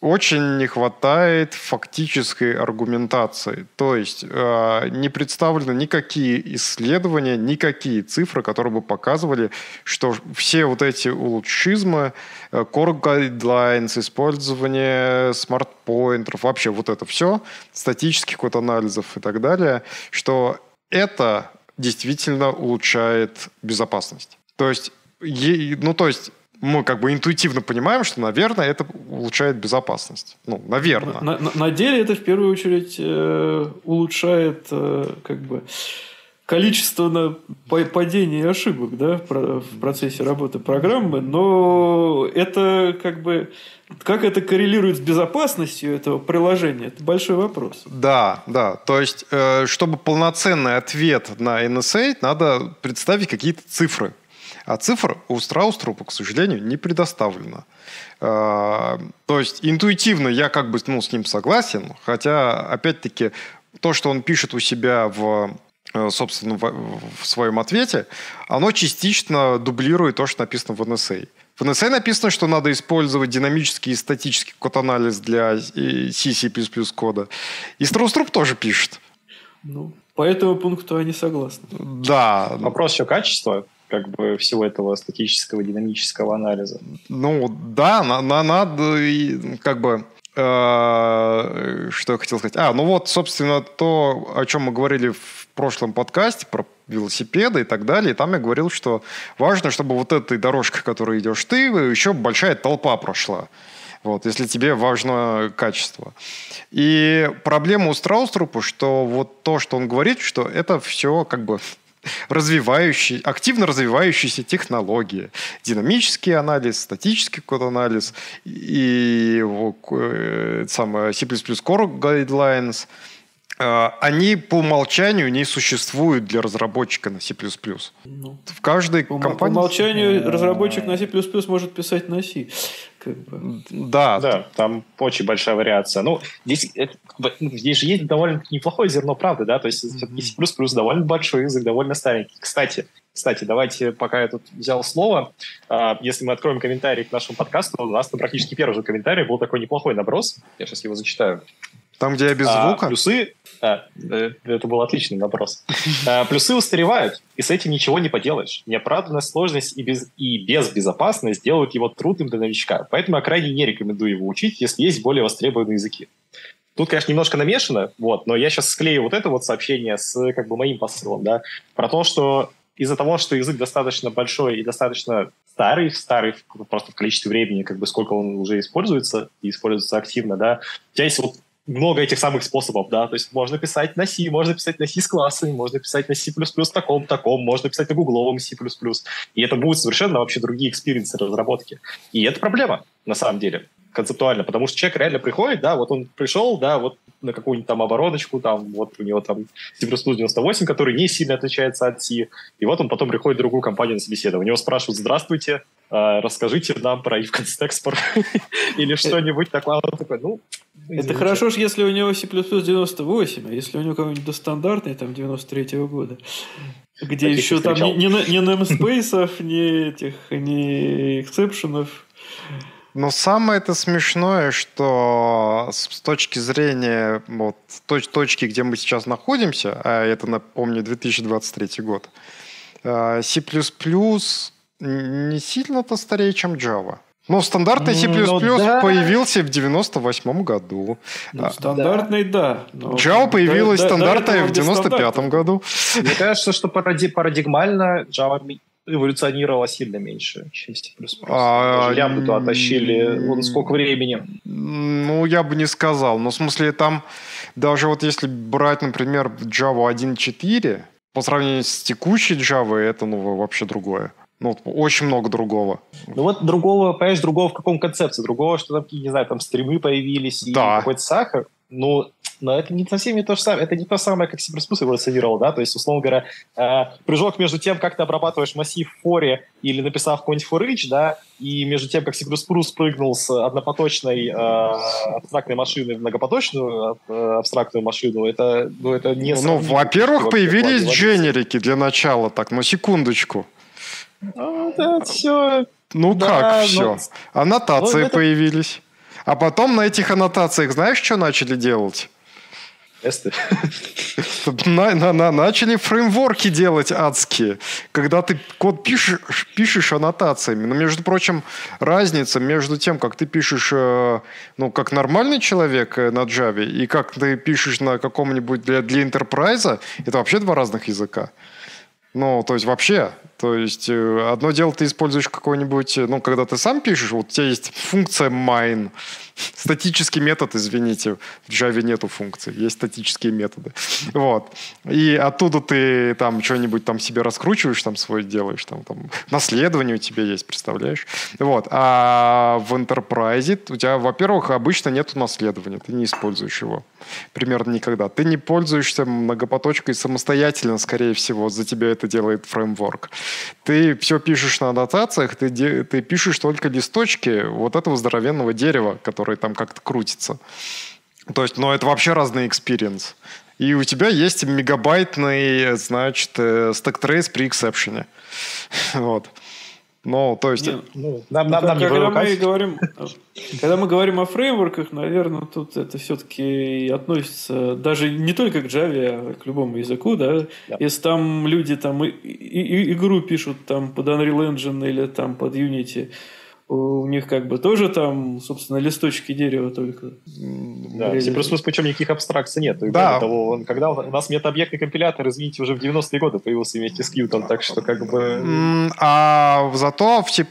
очень не хватает фактической аргументации. То есть э, не представлены никакие исследования, никакие цифры, которые бы показывали, что все вот эти улучшизмы, э, core guidelines, использование смарт-поинтеров, вообще вот это все, статических вот анализов и так далее, что это действительно улучшает безопасность. То есть, ну, то есть мы как бы интуитивно понимаем, что, наверное, это улучшает безопасность. Ну, наверное. На, на, на деле это в первую очередь э, улучшает э, как бы количество на падения ошибок да, в процессе работы программы, но это как бы как это коррелирует с безопасностью этого приложения, это большой вопрос. Да, да. То есть, э, чтобы полноценный ответ на NSA, надо представить какие-то цифры. А цифр у Страуструпа, к сожалению, не предоставлено. А, то есть интуитивно я как бы ну, с ним согласен, хотя, опять-таки, то, что он пишет у себя в э, собственно, в своем ответе, оно частично дублирует то, что написано в NSA. В NSA написано, что надо использовать динамический и статический код-анализ для C, C++ кода. И Страуструп тоже пишет. Ну, по этому пункту они согласны. Да. Вопрос еще качества как бы всего этого статического динамического анализа. Ну да, на, на, надо как бы э, что я хотел сказать. А, ну вот, собственно, то, о чем мы говорили в прошлом подкасте про велосипеды и так далее. И там я говорил, что важно, чтобы вот этой дорожкой, которой идешь ты, еще большая толпа прошла. Вот, если тебе важно качество. И проблема у Страуструпа, что вот то, что он говорит, что это все как бы развивающий, активно развивающиеся технологии. Динамический анализ, статический код-анализ и э, самое C++ Core Guidelines э, – они по умолчанию не существуют для разработчика на C++. Ну, в каждой по, компании... По умолчанию разработчик на C++ может писать на C. Как бы. Да. Да, там очень большая вариация. Ну, здесь, это, здесь же есть довольно неплохое зерно правды, да, то есть mm-hmm. C++ довольно большой язык, довольно старенький. Кстати, кстати, давайте, пока я тут взял слово, а, если мы откроем комментарий к нашему подкасту, у нас там практически первый же комментарий был такой неплохой наброс. Я сейчас его зачитаю. Там, где я без а, звука? Плюсы... А, э, это был отличный вопрос. А, плюсы устаревают, и с этим ничего не поделаешь. Неоправданная сложность и, без, и безбезопасность делают его трудным для новичка. Поэтому я крайне не рекомендую его учить, если есть более востребованные языки. Тут, конечно, немножко намешано, вот, но я сейчас склею вот это вот сообщение с как бы моим посылом, да, про то, что из-за того, что язык достаточно большой и достаточно старый, старый просто в количестве времени, как бы сколько он уже используется и используется активно, да, у тебя есть вот много этих самых способов, да, то есть можно писать на C, можно писать на C с классами, можно писать на C++ таком, таком, можно писать на гугловом C++, и это будут совершенно вообще другие experience ы разработки. И это проблема, на самом деле, концептуально, потому что человек реально приходит, да, вот он пришел, да, вот на какую-нибудь там обороночку, там, вот у него там C++ 98, который не сильно отличается от C, и вот он потом приходит в другую компанию на собеседование, у него спрашивают, здравствуйте, а, расскажите нам про if constexpr или что-нибудь такое, он такой, ну, это хорошо, если у него C++ 98, а если у него какой-нибудь достандартный, там, 93-го года, где Таких еще там ни, ни, ни namespace, ни этих, ни эксепшенов. Но самое это смешное, что с точки зрения вот, точ, точки, где мы сейчас находимся, а это, напомню, 2023 год, э, C++ не сильно-то старее, чем Java. Ну, стандартный C++ ну, да. появился в 98 году. Ну, стандартный, да. да. Java появилась да, стандартная да, в 95 году. Мне кажется, что парадигмально Java эволюционировала сильно меньше, чем C++. А, Даже лямбду оттащили вон сколько времени. Ну, я бы не сказал. Но в смысле там, даже вот если брать, например, Java 1.4, по сравнению с текущей Java, это ну, вообще другое. Ну, очень много другого. Ну вот другого, понимаешь, другого в каком концепции? Другого, что там, не знаю, там стримы появились да. и какой-то сахар. Ну, но это не совсем не то же самое. Это не то самое, как C++ эволюционировал, да? То есть, условно говоря, э, прыжок между тем, как ты обрабатываешь массив в форе или написав какой-нибудь for each, да, и между тем, как C++ прыгнул с однопоточной э, абстрактной машины в многопоточную э, абстрактную машину, это, ну, это не... Ну, во-первых, появились дженерики для начала, так, ну, секундочку. Ну, да, все. Ну да, как все? Но... Аннотации ну, это... появились. А потом на этих аннотациях знаешь, что начали делать? Тесты. На, на, на, начали фреймворки делать адские. Когда ты код пишешь, пишешь аннотациями. Но, между прочим, разница между тем, как ты пишешь, э, ну, как нормальный человек э, на Java, и как ты пишешь на каком-нибудь для, для Enterprise, это вообще два разных языка. Ну, то есть вообще, то есть э, одно дело ты используешь какой-нибудь, э, ну, когда ты сам пишешь, вот у тебя есть функция mine, статический метод, извините, в Java нету функций, есть статические методы. Вот. И оттуда ты там что-нибудь там себе раскручиваешь, там свой делаешь, там, там наследование у тебя есть, представляешь? Вот. А в Enterprise у тебя, во-первых, обычно нету наследования, ты не используешь его примерно никогда. Ты не пользуешься многопоточкой самостоятельно, скорее всего, за тебя это делает фреймворк. Ты все пишешь на аннотациях, ты, ты пишешь только листочки вот этого здоровенного дерева, которое там как-то крутится. То есть, ну, это вообще разный experience. И у тебя есть мегабайтный, значит, stack trace при exception е. Вот. Ну, то есть... Не, ну, нам, нам, нам когда, мы говорим, когда мы говорим о фреймворках, наверное, тут это все-таки относится даже не только к Java, а к любому языку, да? да. Если там люди там и, и, игру пишут там под Unreal Engine или там под Unity, у них как бы тоже там, собственно, листочки дерева только. Да, C++ причем никаких абстракций нет. И да. того, он, когда у нас метаобъектный компилятор, извините, уже в 90-е годы появился вместе с Qt, так что как бы... А зато в C++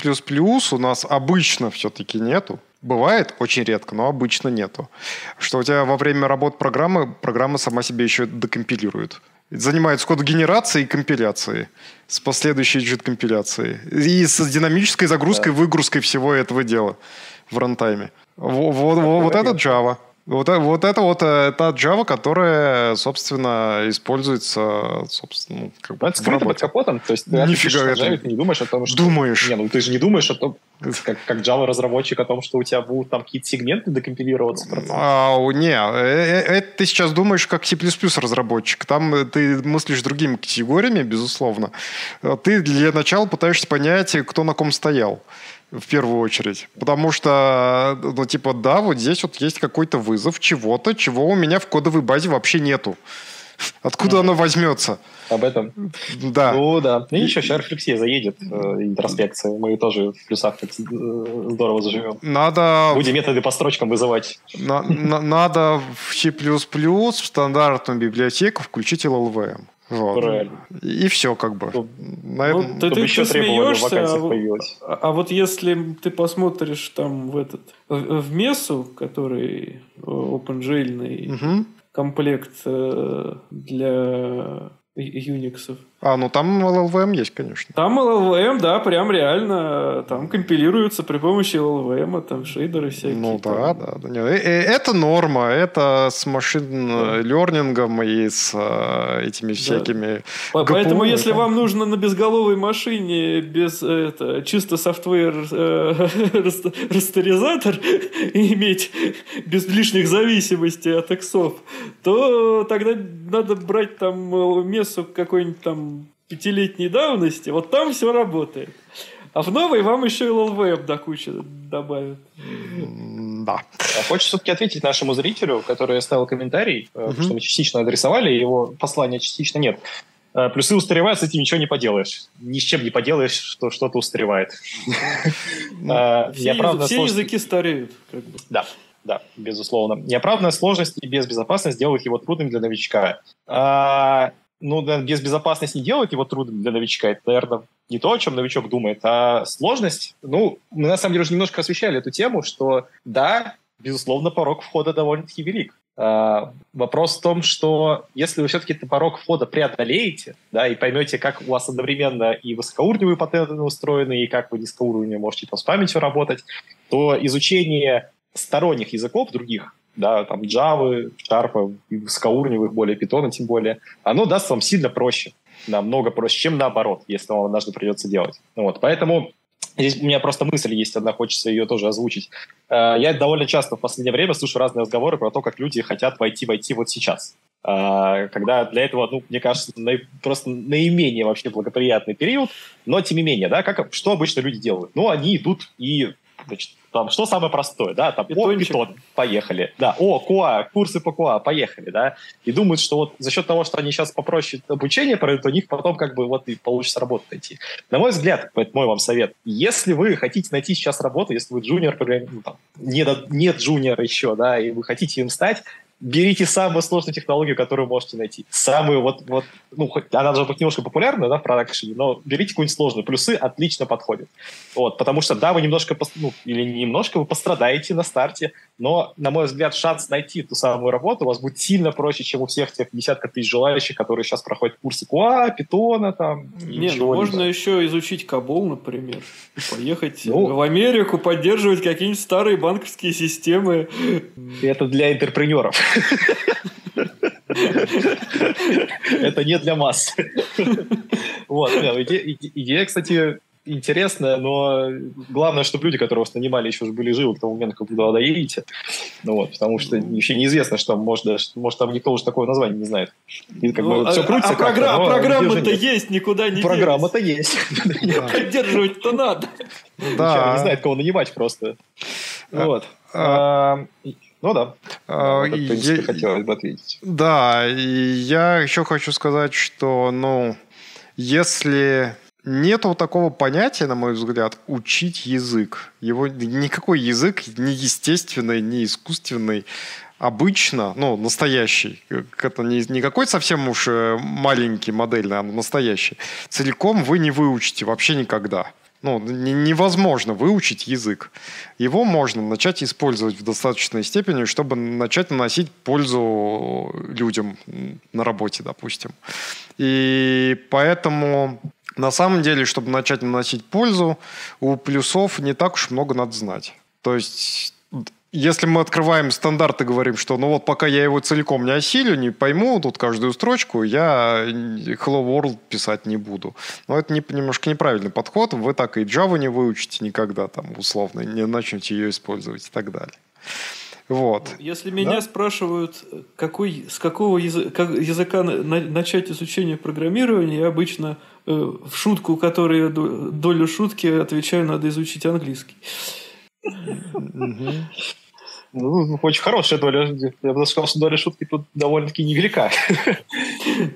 у нас обычно все-таки нету. Бывает очень редко, но обычно нету. Что у тебя во время работы программы, программа сама себе еще декомпилирует занимается кодогенерацией и компиляцией с последующей JIT-компиляцией и с динамической загрузкой, да. выгрузкой всего этого дела в рантайме. Вот, вот, вот это Java. Вот, вот это вот э, та Java, которая, собственно, используется, собственно, ну, как бы это скрыто под капотом, то есть ты Нифига это... Java, ты не думаешь о том, что... Думаешь. Не, ну ты же не думаешь о том, как, как Java-разработчик о том, что у тебя будут там какие-то сегменты декомпилироваться. А, не, э, э, это ты сейчас думаешь как C++ разработчик. Там ты мыслишь другими категориями, безусловно. Ты для начала пытаешься понять, кто на ком стоял в первую очередь. Потому что, ну, типа, да, вот здесь вот есть какой-то вызов чего-то, чего у меня в кодовой базе вообще нету. Откуда оно возьмется? Об этом? Да. Ну, да. Ну, еще сейчас рефлексия заедет, э, интроспекция. Мы тоже в плюсах так э, здорово заживем. Надо... Будем методы по строчкам вызывать. На, на, надо в C++ в стандартную библиотеку включить LLVM. Вот. Правильно. И все как бы. Ну, На ну, ты, ты, ты смеешься, а, а, а вот если ты посмотришь там в этот в Месу, который OpenGL угу. комплект э, для Unix. А, ну там LLVM есть, конечно. Там LLVM, да, прям реально. Там компилируется при помощи LLVM, там шейдеры всякие. Ну да, да. да. Э, э, это норма, это с машин лернингом и с э, этими всякими да. GPU, Поэтому, если там... вам нужно на безголовой машине без это, чисто софтвер э, растеризатор иметь без лишних зависимостей от иксов, то тогда надо брать там мессу какой-нибудь там пятилетней давности, вот там все работает. А в новой вам еще и LLVM до кучи добавят. Да. А хочется все-таки ответить нашему зрителю, который оставил комментарий, угу. что мы частично адресовали, его послания частично нет. Э, плюсы устаревают, с этим ничего не поделаешь. Ни с чем не поделаешь, что что-то устаревает. Ну, все языки стареют. Да, да, безусловно. Неоправданная сложность и безбезопасность делают его трудным для новичка. Ну, без безопасности не делать его трудным для новичка. Это, наверное, не то, о чем новичок думает, а сложность. Ну, мы на самом деле уже немножко освещали эту тему, что да, безусловно, порог входа довольно-таки велик. А, вопрос в том, что если вы все-таки этот порог входа преодолеете, да, и поймете, как у вас одновременно и высокоуровневые паттерны устроены, и как вы низкоуровневые можете там, с памятью работать, то изучение сторонних языков других да, там Java, Sharp, высокоуровневых более, Python тем более, оно даст вам сильно проще, намного проще, чем наоборот, если вам однажды придется делать. Вот, поэтому Здесь у меня просто мысль есть одна, хочется ее тоже озвучить. Э, я довольно часто в последнее время слышу разные разговоры про то, как люди хотят войти войти вот сейчас. Э, когда для этого, ну, мне кажется, просто наименее вообще благоприятный период, но тем не менее, да, как, что обычно люди делают? Ну, они идут и значит, там, что самое простое, да, там, Питончик. о, питон, поехали, да, о, куа, курсы по куа, поехали, да, и думают, что вот за счет того, что они сейчас попроще обучение пройдут, у них потом как бы вот и получится работу найти. На мой взгляд, это мой вам совет, если вы хотите найти сейчас работу, если вы джуниор, ну, там, нет, нет джуниора еще, да, и вы хотите им стать, берите самую сложную технологию, которую можете найти. Самую вот, вот ну, она должна быть немножко популярная, да, в продакшене, но берите какую-нибудь сложную. Плюсы отлично подходят. Вот, потому что, да, вы немножко, ну, или немножко, вы пострадаете на старте, но, на мой взгляд, шанс найти ту самую работу у вас будет сильно проще, чем у всех тех десятков тысяч желающих, которые сейчас проходят курсы QA, Питона там. Не, ну, можно еще изучить Кабол, например. Поехать ну, в Америку, поддерживать какие-нибудь старые банковские системы. Это для интерпренеров. Это не для масс. Вот, идея, кстати, интересная, но главное, чтобы люди, которые вас нанимали, еще были живы к тому моменту, как вы туда доедете. Ну вот, потому что еще неизвестно, что может, может там никто уже такое название не знает. И как ну, бы все а, крутится. А, программ, а программа-то есть, никуда не Программа-то есть. Поддерживать-то надо. Да. Не знает, кого нанимать просто. А, вот. Ну да. А, в принципе, хотелось бы ответить. Да, и я еще хочу сказать, что, ну, если нет вот такого понятия, на мой взгляд, учить язык. Его никакой язык не естественный, не искусственный. Обычно, ну, настоящий, это не, не какой совсем уж э, маленький модельный, а настоящий, целиком вы не выучите вообще никогда. Ну, невозможно выучить язык. Его можно начать использовать в достаточной степени, чтобы начать наносить пользу людям на работе, допустим. И поэтому на самом деле, чтобы начать наносить пользу, у плюсов не так уж много надо знать. То есть если мы открываем стандарт и говорим, что ну вот пока я его целиком не осилю, не пойму тут каждую строчку, я Hello World писать не буду. Но это не, немножко неправильный подход. Вы так и Java не выучите никогда, там, условно, не начнете ее использовать и так далее. Вот. Если меня да? спрашивают, какой, с какого языка, языка на, начать изучение программирования, я обычно э, в шутку, которая долю шутки, отвечаю, надо изучить английский. Ну, очень хорошая доля. Я бы сказал, что доля шутки тут довольно-таки невелика.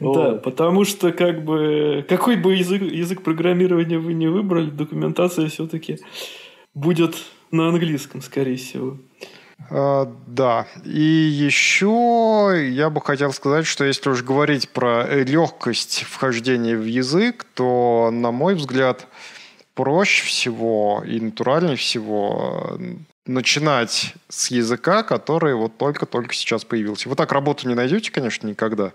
Да, потому что как бы какой бы язык, язык программирования вы не выбрали, документация все-таки будет на английском, скорее всего. Uh, да. И еще я бы хотел сказать, что если уж говорить про легкость вхождения в язык, то, на мой взгляд, проще всего и натуральнее всего начинать с языка, который вот только-только сейчас появился. Вы так работу не найдете, конечно, никогда.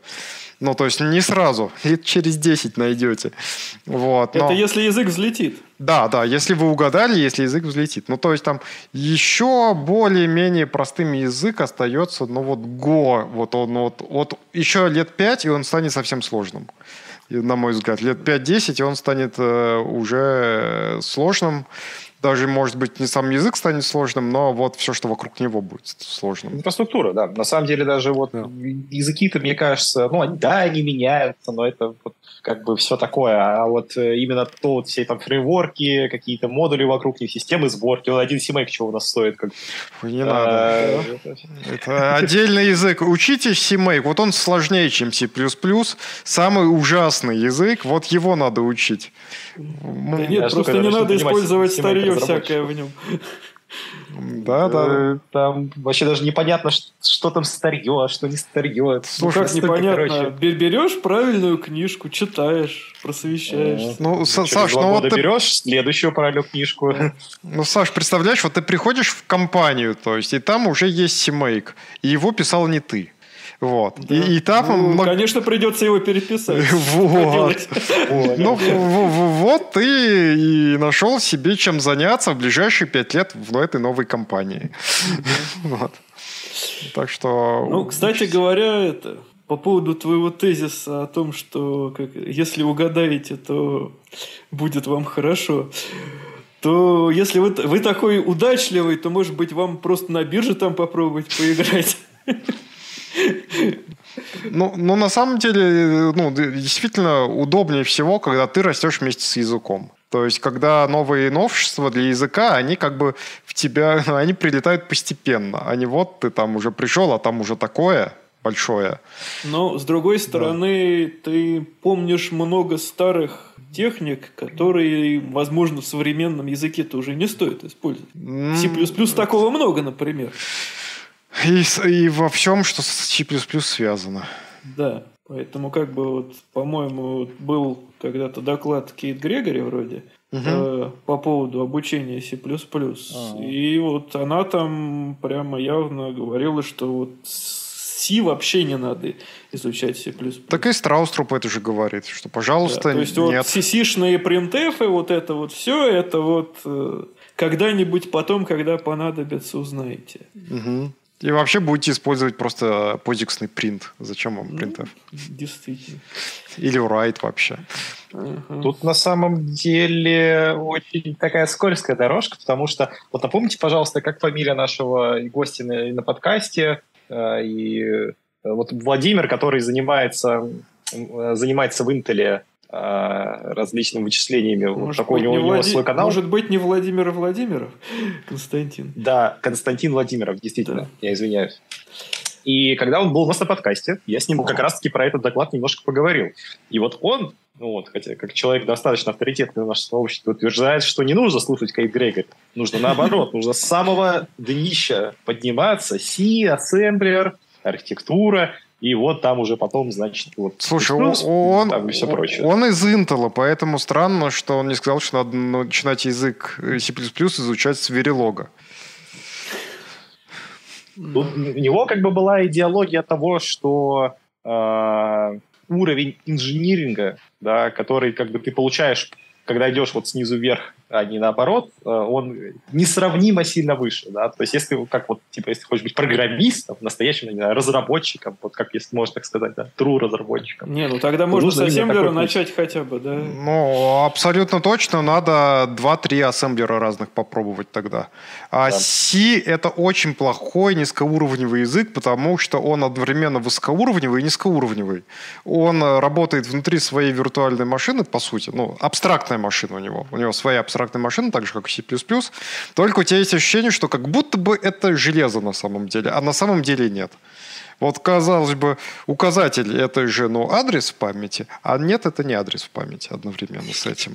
Ну, то есть не сразу, лет через 10 найдете. Вот, но... Это если язык взлетит. Да, да, если вы угадали, если язык взлетит. Ну, то есть там еще более-менее простым язык остается, ну, вот Go, вот он вот, вот еще лет 5, и он станет совсем сложным. На мой взгляд, лет 5-10, и он станет э, уже сложным даже, может быть, не сам язык станет сложным, но вот все, что вокруг него будет сложным. Инфраструктура, да. На самом деле даже вот да. языки-то, мне кажется, ну, они, да, они меняются, но это вот как бы все такое. А вот э, именно то, вот все там фреймворки, какие-то модули вокруг них, системы сборки. Вот один CMake чего у нас стоит. Как... Не а, надо. Это отдельный язык. Учитесь CMake. Вот он сложнее, чем C++. Самый ужасный язык. Вот его надо учить. Да нет, просто не надо использовать старье всякое в нем. Да, да. Э, там вообще даже непонятно, что там старье, а что не старье. Слушай, ну, как непонятно. Берешь правильную книжку, читаешь, просвещаешься. Ну, Саш, ну вот ты... берешь следующую правильную книжку. Ну, Саш, представляешь, вот ты приходишь в компанию, то есть, и там уже есть Симейк, и его писал не ты. Вот. Да. И, и там ну, много... Конечно, придется его переписать. Вот. Ну, вот ты и нашел себе чем заняться в ближайшие пять лет в этой новой компании. Вот. Так что... Ну, кстати говоря, это по поводу твоего тезиса о том, что как, если угадаете, то будет вам хорошо то если вы, вы такой удачливый, то, может быть, вам просто на бирже там попробовать поиграть. Ну, ну, на самом деле, ну, действительно удобнее всего, когда ты растешь вместе с языком. То есть, когда новые новшества для языка, они как бы в тебя, они прилетают постепенно. А не вот ты там уже пришел, а там уже такое большое. Но, с другой стороны, да. ты помнишь много старых техник, которые, возможно, в современном языке-то уже не стоит использовать. C++ такого много, например. И, и во всем, что с C++ связано. Да, поэтому как бы вот, по-моему, был когда-то доклад Кейт Грегори вроде угу. э, по поводу обучения C++. А-а-а. И вот она там прямо явно говорила, что вот C вообще не надо изучать C++. Так и Страуструп это же говорит, что, пожалуйста, да, То есть нет. вот C-шные printf, вот это вот все, это вот э, когда-нибудь потом, когда понадобится, узнаете. Угу. И вообще будете использовать просто позиксный принт. Зачем вам принтов? Ну, действительно. Или write вообще. Тут на самом деле очень такая скользкая дорожка, потому что, вот напомните, пожалуйста, как фамилия нашего гостя на, на подкасте, э, и э, вот Владимир, который занимается, э, занимается в Интеле различными вычислениями. Может вот такой у него, Влади... свой канал. Может быть, не Владимир Владимиров, Константин. Да, Константин Владимиров, действительно, да. я извиняюсь. И когда он был у нас на подкасте, я с ним как раз-таки про этот доклад немножко поговорил. И вот он, ну вот, хотя как человек достаточно авторитетный в нашем сообществе, утверждает, что не нужно слушать Кейт Грегори. Нужно наоборот, нужно с самого днища подниматься. C, ассемблер, архитектура, и вот там уже потом, значит, вот... Слушай, он, там и все прочее. он из Intel, поэтому странно, что он не сказал, что надо начинать язык C++ изучать с Verilog. Тут у него как бы была идеология того, что э, уровень инжиниринга, да, который как бы ты получаешь когда идешь вот снизу вверх, а не наоборот, э, он несравнимо сильно выше, да, то есть если, как вот, типа, если хочешь быть программистом, настоящим, не знаю, разработчиком, вот как, если можно так сказать, да, true разработчиком. Не, ну тогда можно с ассемблера начать хотя бы, да? Ну, абсолютно точно, надо 2-3 ассемблера разных попробовать тогда. А да. C — это очень плохой низкоуровневый язык, потому что он одновременно высокоуровневый и низкоуровневый. Он работает внутри своей виртуальной машины, по сути, ну, абстрактная машина у него. У него своя абстрактная машина, так же, как и C++. Только у тебя есть ощущение, что как будто бы это железо на самом деле, а на самом деле нет. Вот, казалось бы, указатель – это же ну, адрес в памяти, а нет, это не адрес в памяти одновременно с этим.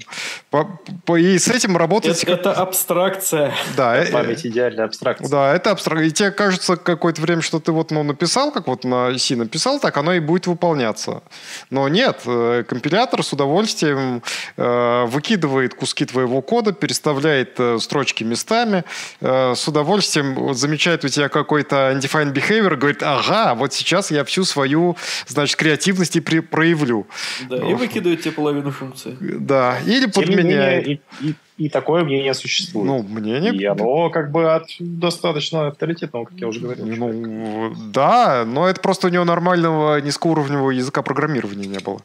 По, по, и с этим работать... Это, это абстракция. Да. Э, Память – идеальная абстракция. Да, это абстракция. И тебе кажется какое-то время, что ты вот ну, написал, как вот на C написал, так оно и будет выполняться. Но нет, э, компилятор с удовольствием э, выкидывает куски твоего кода, переставляет э, строчки местами, э, с удовольствием замечает у тебя какой-то undefined behavior, говорит, ага, вот сейчас я всю свою, значит, креативность и при, проявлю. Да, и выкидывает тебе половину функции. Да, или Тем подменяет. И, и, и такое мнение существует. Ну, мнение... И оно как бы от достаточно авторитетного, как я уже говорил. Ну, да, но это просто у него нормального низкоуровневого языка программирования не было.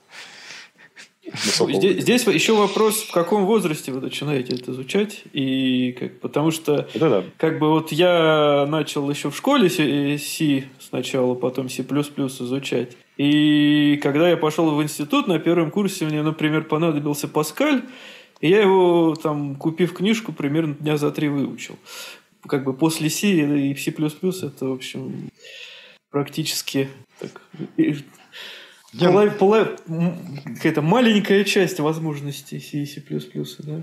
Здесь, здесь еще вопрос, в каком возрасте вы начинаете это изучать. И как, потому что это да. как бы вот я начал еще в школе C сначала, потом C++ изучать. И когда я пошел в институт, на первом курсе мне, например, понадобился Паскаль, и я его, там, купив книжку, примерно дня за три выучил. Как бы после C и C++ это, в общем, практически так, Пола, пола, какая-то маленькая часть возможностей C и C++, да?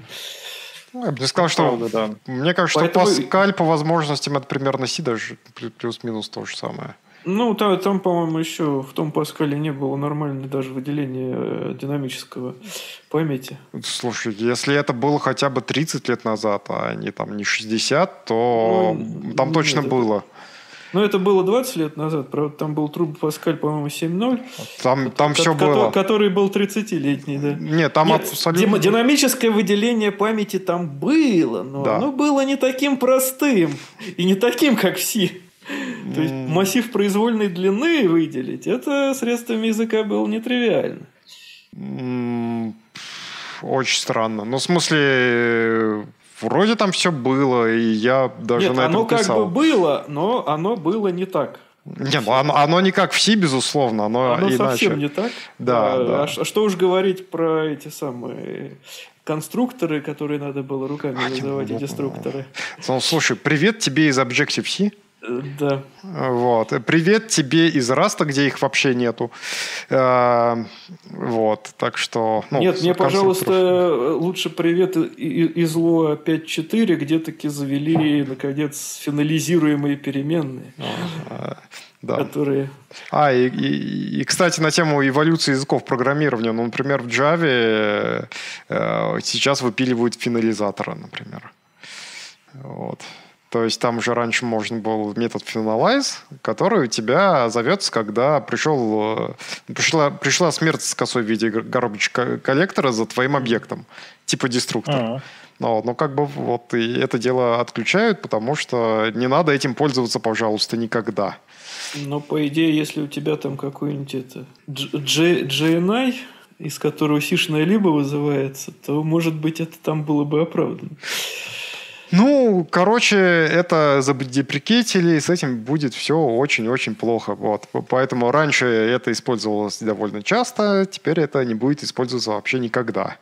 Ну, я бы не сказал, что... Правда, да. Мне кажется, Поэтому... что Pascal по возможностям это примерно C, даже плюс-минус то же самое. Ну, там, там по-моему, еще в том Паскале не было нормально даже выделения э, динамического памяти. Слушай, если это было хотя бы 30 лет назад, а не там не 60, то ну, там точно нет, было. Это... Ну, это было 20 лет назад, правда, там был Труб Паскаль, по-моему, 7.0. Там, там все было. Который был 30-летний, да. Нет, там Нет, абсолютно... Динамическое выделение памяти там было, но да. оно было не таким простым и не таким, как в C. То есть массив произвольной длины выделить, это средствами языка было нетривиально. Очень странно. Ну, в смысле, Вроде там все было, и я даже Нет, на оно этом писал. как бы было, но оно было не так. Не, ну оно, оно не как все, безусловно, оно, оно иначе. совсем не так. Да, а, да. А что уж говорить про эти самые конструкторы, которые надо было руками вызывать, и деструкторы. Ну, слушай, привет тебе из Objective-C. Да. Вот. Привет тебе из Раста, где их вообще нету. Э, вот. Так что... Ну, Нет, мне, пожалуйста, лучше привет из Луа 5.4, где таки завели, наконец, финализируемые переменные. А, да. Которые... А, и, и, и, кстати, на тему эволюции языков программирования. Ну, например, в Java э, сейчас выпиливают финализаторы, например. Вот. То есть там уже раньше можно был метод finalize, который у тебя зовется, когда пришел, э, пришла, пришла смерть с косой в виде garbage коллектора за твоим объектом, типа деструктор. Uh-huh. Но, но как бы вот и это дело отключают, потому что не надо этим пользоваться, пожалуйста, никогда. Но по идее, если у тебя там какой-нибудь это G, GNI, из которого сишная либо вызывается, то, может быть, это там было бы оправдано. Ну, короче, это задеприкетили, и с этим будет все очень-очень плохо. Вот. Поэтому раньше это использовалось довольно часто, теперь это не будет использоваться вообще никогда.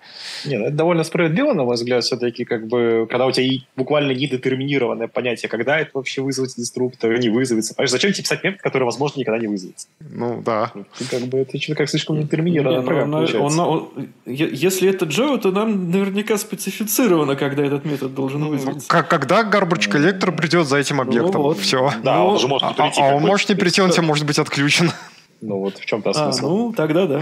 Не, ну, это довольно справедливо, на мой взгляд, все-таки, как бы, когда у тебя буквально недетерминированное понятие, когда это вообще вызовется деструктор, не вызовется. Понимаешь, зачем тебе писать метод, который, возможно, никогда не вызовется? Ну, да. Ну, как бы это что-то как слишком он, Если это Java, то нам наверняка специфицировано, когда этот метод должен ну, вызваться. Как, когда garbage коллектор придет за этим объектом? Ну, вот. Все. Да, ну, он уже может не прийти. А, а он может не прийти, он тебе может быть отключен. Ну вот в чем-то а, смысл. Ну, тогда да.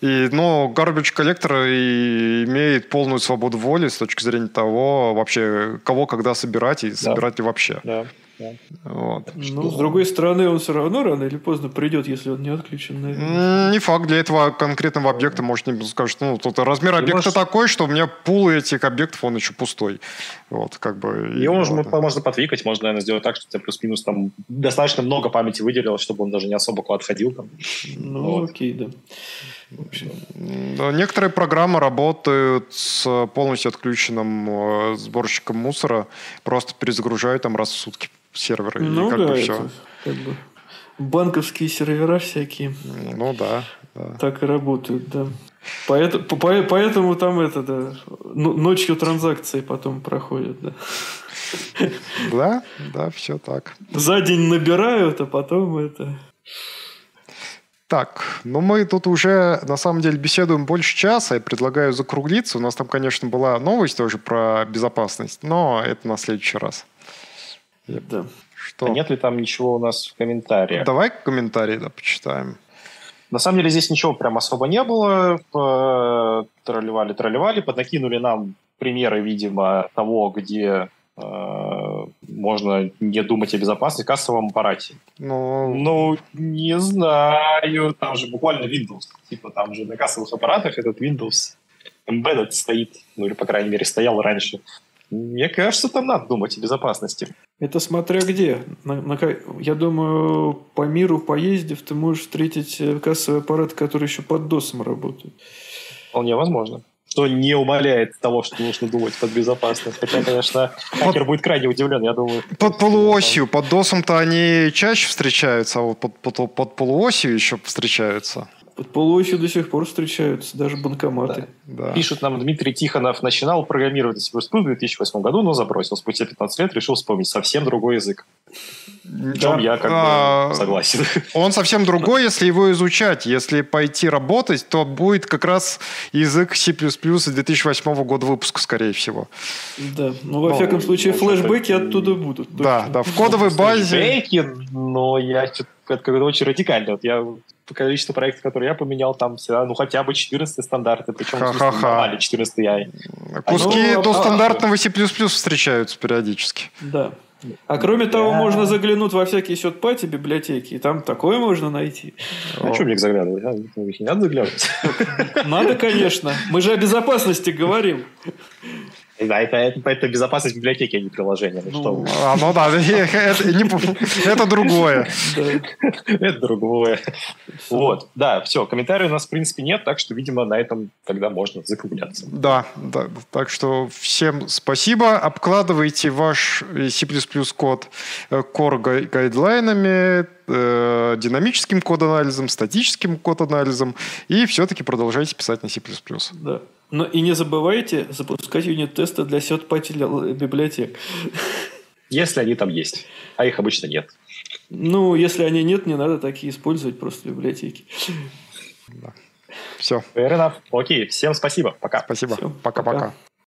И, ну, garbage коллектор имеет полную свободу воли с точки зрения того, вообще, кого когда собирать и собирать да. ли вообще. Да. Да. Вот. Ну, с другой стороны, он все равно рано или поздно придет, если он не отключен. Наверное. Не факт. Для этого конкретного объекта может не скажет, ну, тут размер Ты объекта можешь- такой, что у меня пул этих объектов, он еще пустой. Вот, как бы... и Его можно, ладно. можно потвикать, можно, наверное, сделать так, что у тебя плюс-минус там достаточно много памяти выделилось, чтобы он даже не особо куда отходил. Там. Ну, Вот. окей, Да, Некоторые программы работают с полностью отключенным э, сборщиком мусора, просто перезагружают там раз в сутки серверы. ну и как да, бы это все. как бы банковские сервера всякие Ну да, да. так и работают, да. Поэтому, по- поэтому там это, да, ну, ночью транзакции потом проходят, да. Да, да, все так. За день набирают, а потом это... Так, ну мы тут уже на самом деле беседуем больше часа. Я предлагаю закруглиться. У нас там, конечно, была новость тоже про безопасность, но это на следующий раз. Да. Что? А нет ли там ничего у нас в комментариях? Давай комментарии да, почитаем. На самом деле здесь ничего прям особо не было. П- Тролливали, тролливали, поднакинули нам примеры, видимо, того, где э, можно не думать о безопасности в кассовом аппарате. Ну, Ну, не знаю. Там же буквально Windows. Типа там же на кассовых аппаратах этот Windows embedded стоит. Ну, или, по крайней мере, стоял раньше. Мне кажется, там надо думать о безопасности. Это смотря где. На- на я думаю, по миру поездив, ты можешь встретить э, кассовый аппарат, который еще под досом работает. Вполне возможно. Что не умаляет того, что нужно думать под безопасность. Хотя, конечно, хакер будет крайне удивлен, я думаю. под полуосью. Под досом-то они чаще встречаются, а вот под, под, под полуосью еще встречаются. Под полуосью до сих пор встречаются даже банкоматы. Да. Пишет нам Дмитрий Тихонов, начинал программировать C++ в 2008 году, но забросил. Спустя 15 лет решил вспомнить совсем другой язык. В чем я как А, бы согласен. Он совсем другой, если его изучать. Если пойти работать, то будет как раз язык C++ из 2008 года выпуска, скорее всего. Да. Ну, во Ну, всяком случае, флешбеки оттуда будут. Да, да, в кодовой базе... Флешбеки, но я что-то это как-то очень радикально. Вот я по количеству проектов, которые я поменял, там всегда, ну, хотя бы 14 стандарты, причем Ха-ха-ха. нормально 14 я. Куски Ну, до а- стандартного C++ встречаются периодически. Да. А кроме того, Да. можно заглянуть во всякие сетпати библиотеки, и там такое можно найти. А что мне их заглядывать? а? Ну, их не надо заглядывать. Надо, конечно. Мы же о безопасности говорим. Да, это, это, это безопасность библиотеки, а не приложения. Ну, что вы. А, ну да, это, другое. Это другое. Вот, да, все, комментариев у нас, в принципе, нет, так что, видимо, на этом тогда можно закругляться. Да, да, так что всем спасибо. Обкладывайте ваш э, C++ код э, core гай- гайдлайнами, э, динамическим код-анализом, статическим код-анализом, и все-таки продолжайте писать на C++. Да. Но и не забывайте запускать юнит-тесты для сетпати библиотек. Если они там есть, а их обычно нет. Ну, если они нет, не надо такие использовать просто в библиотеке. Все, Fair enough. Окей, всем спасибо, пока. спасибо. Пока-пока. пока.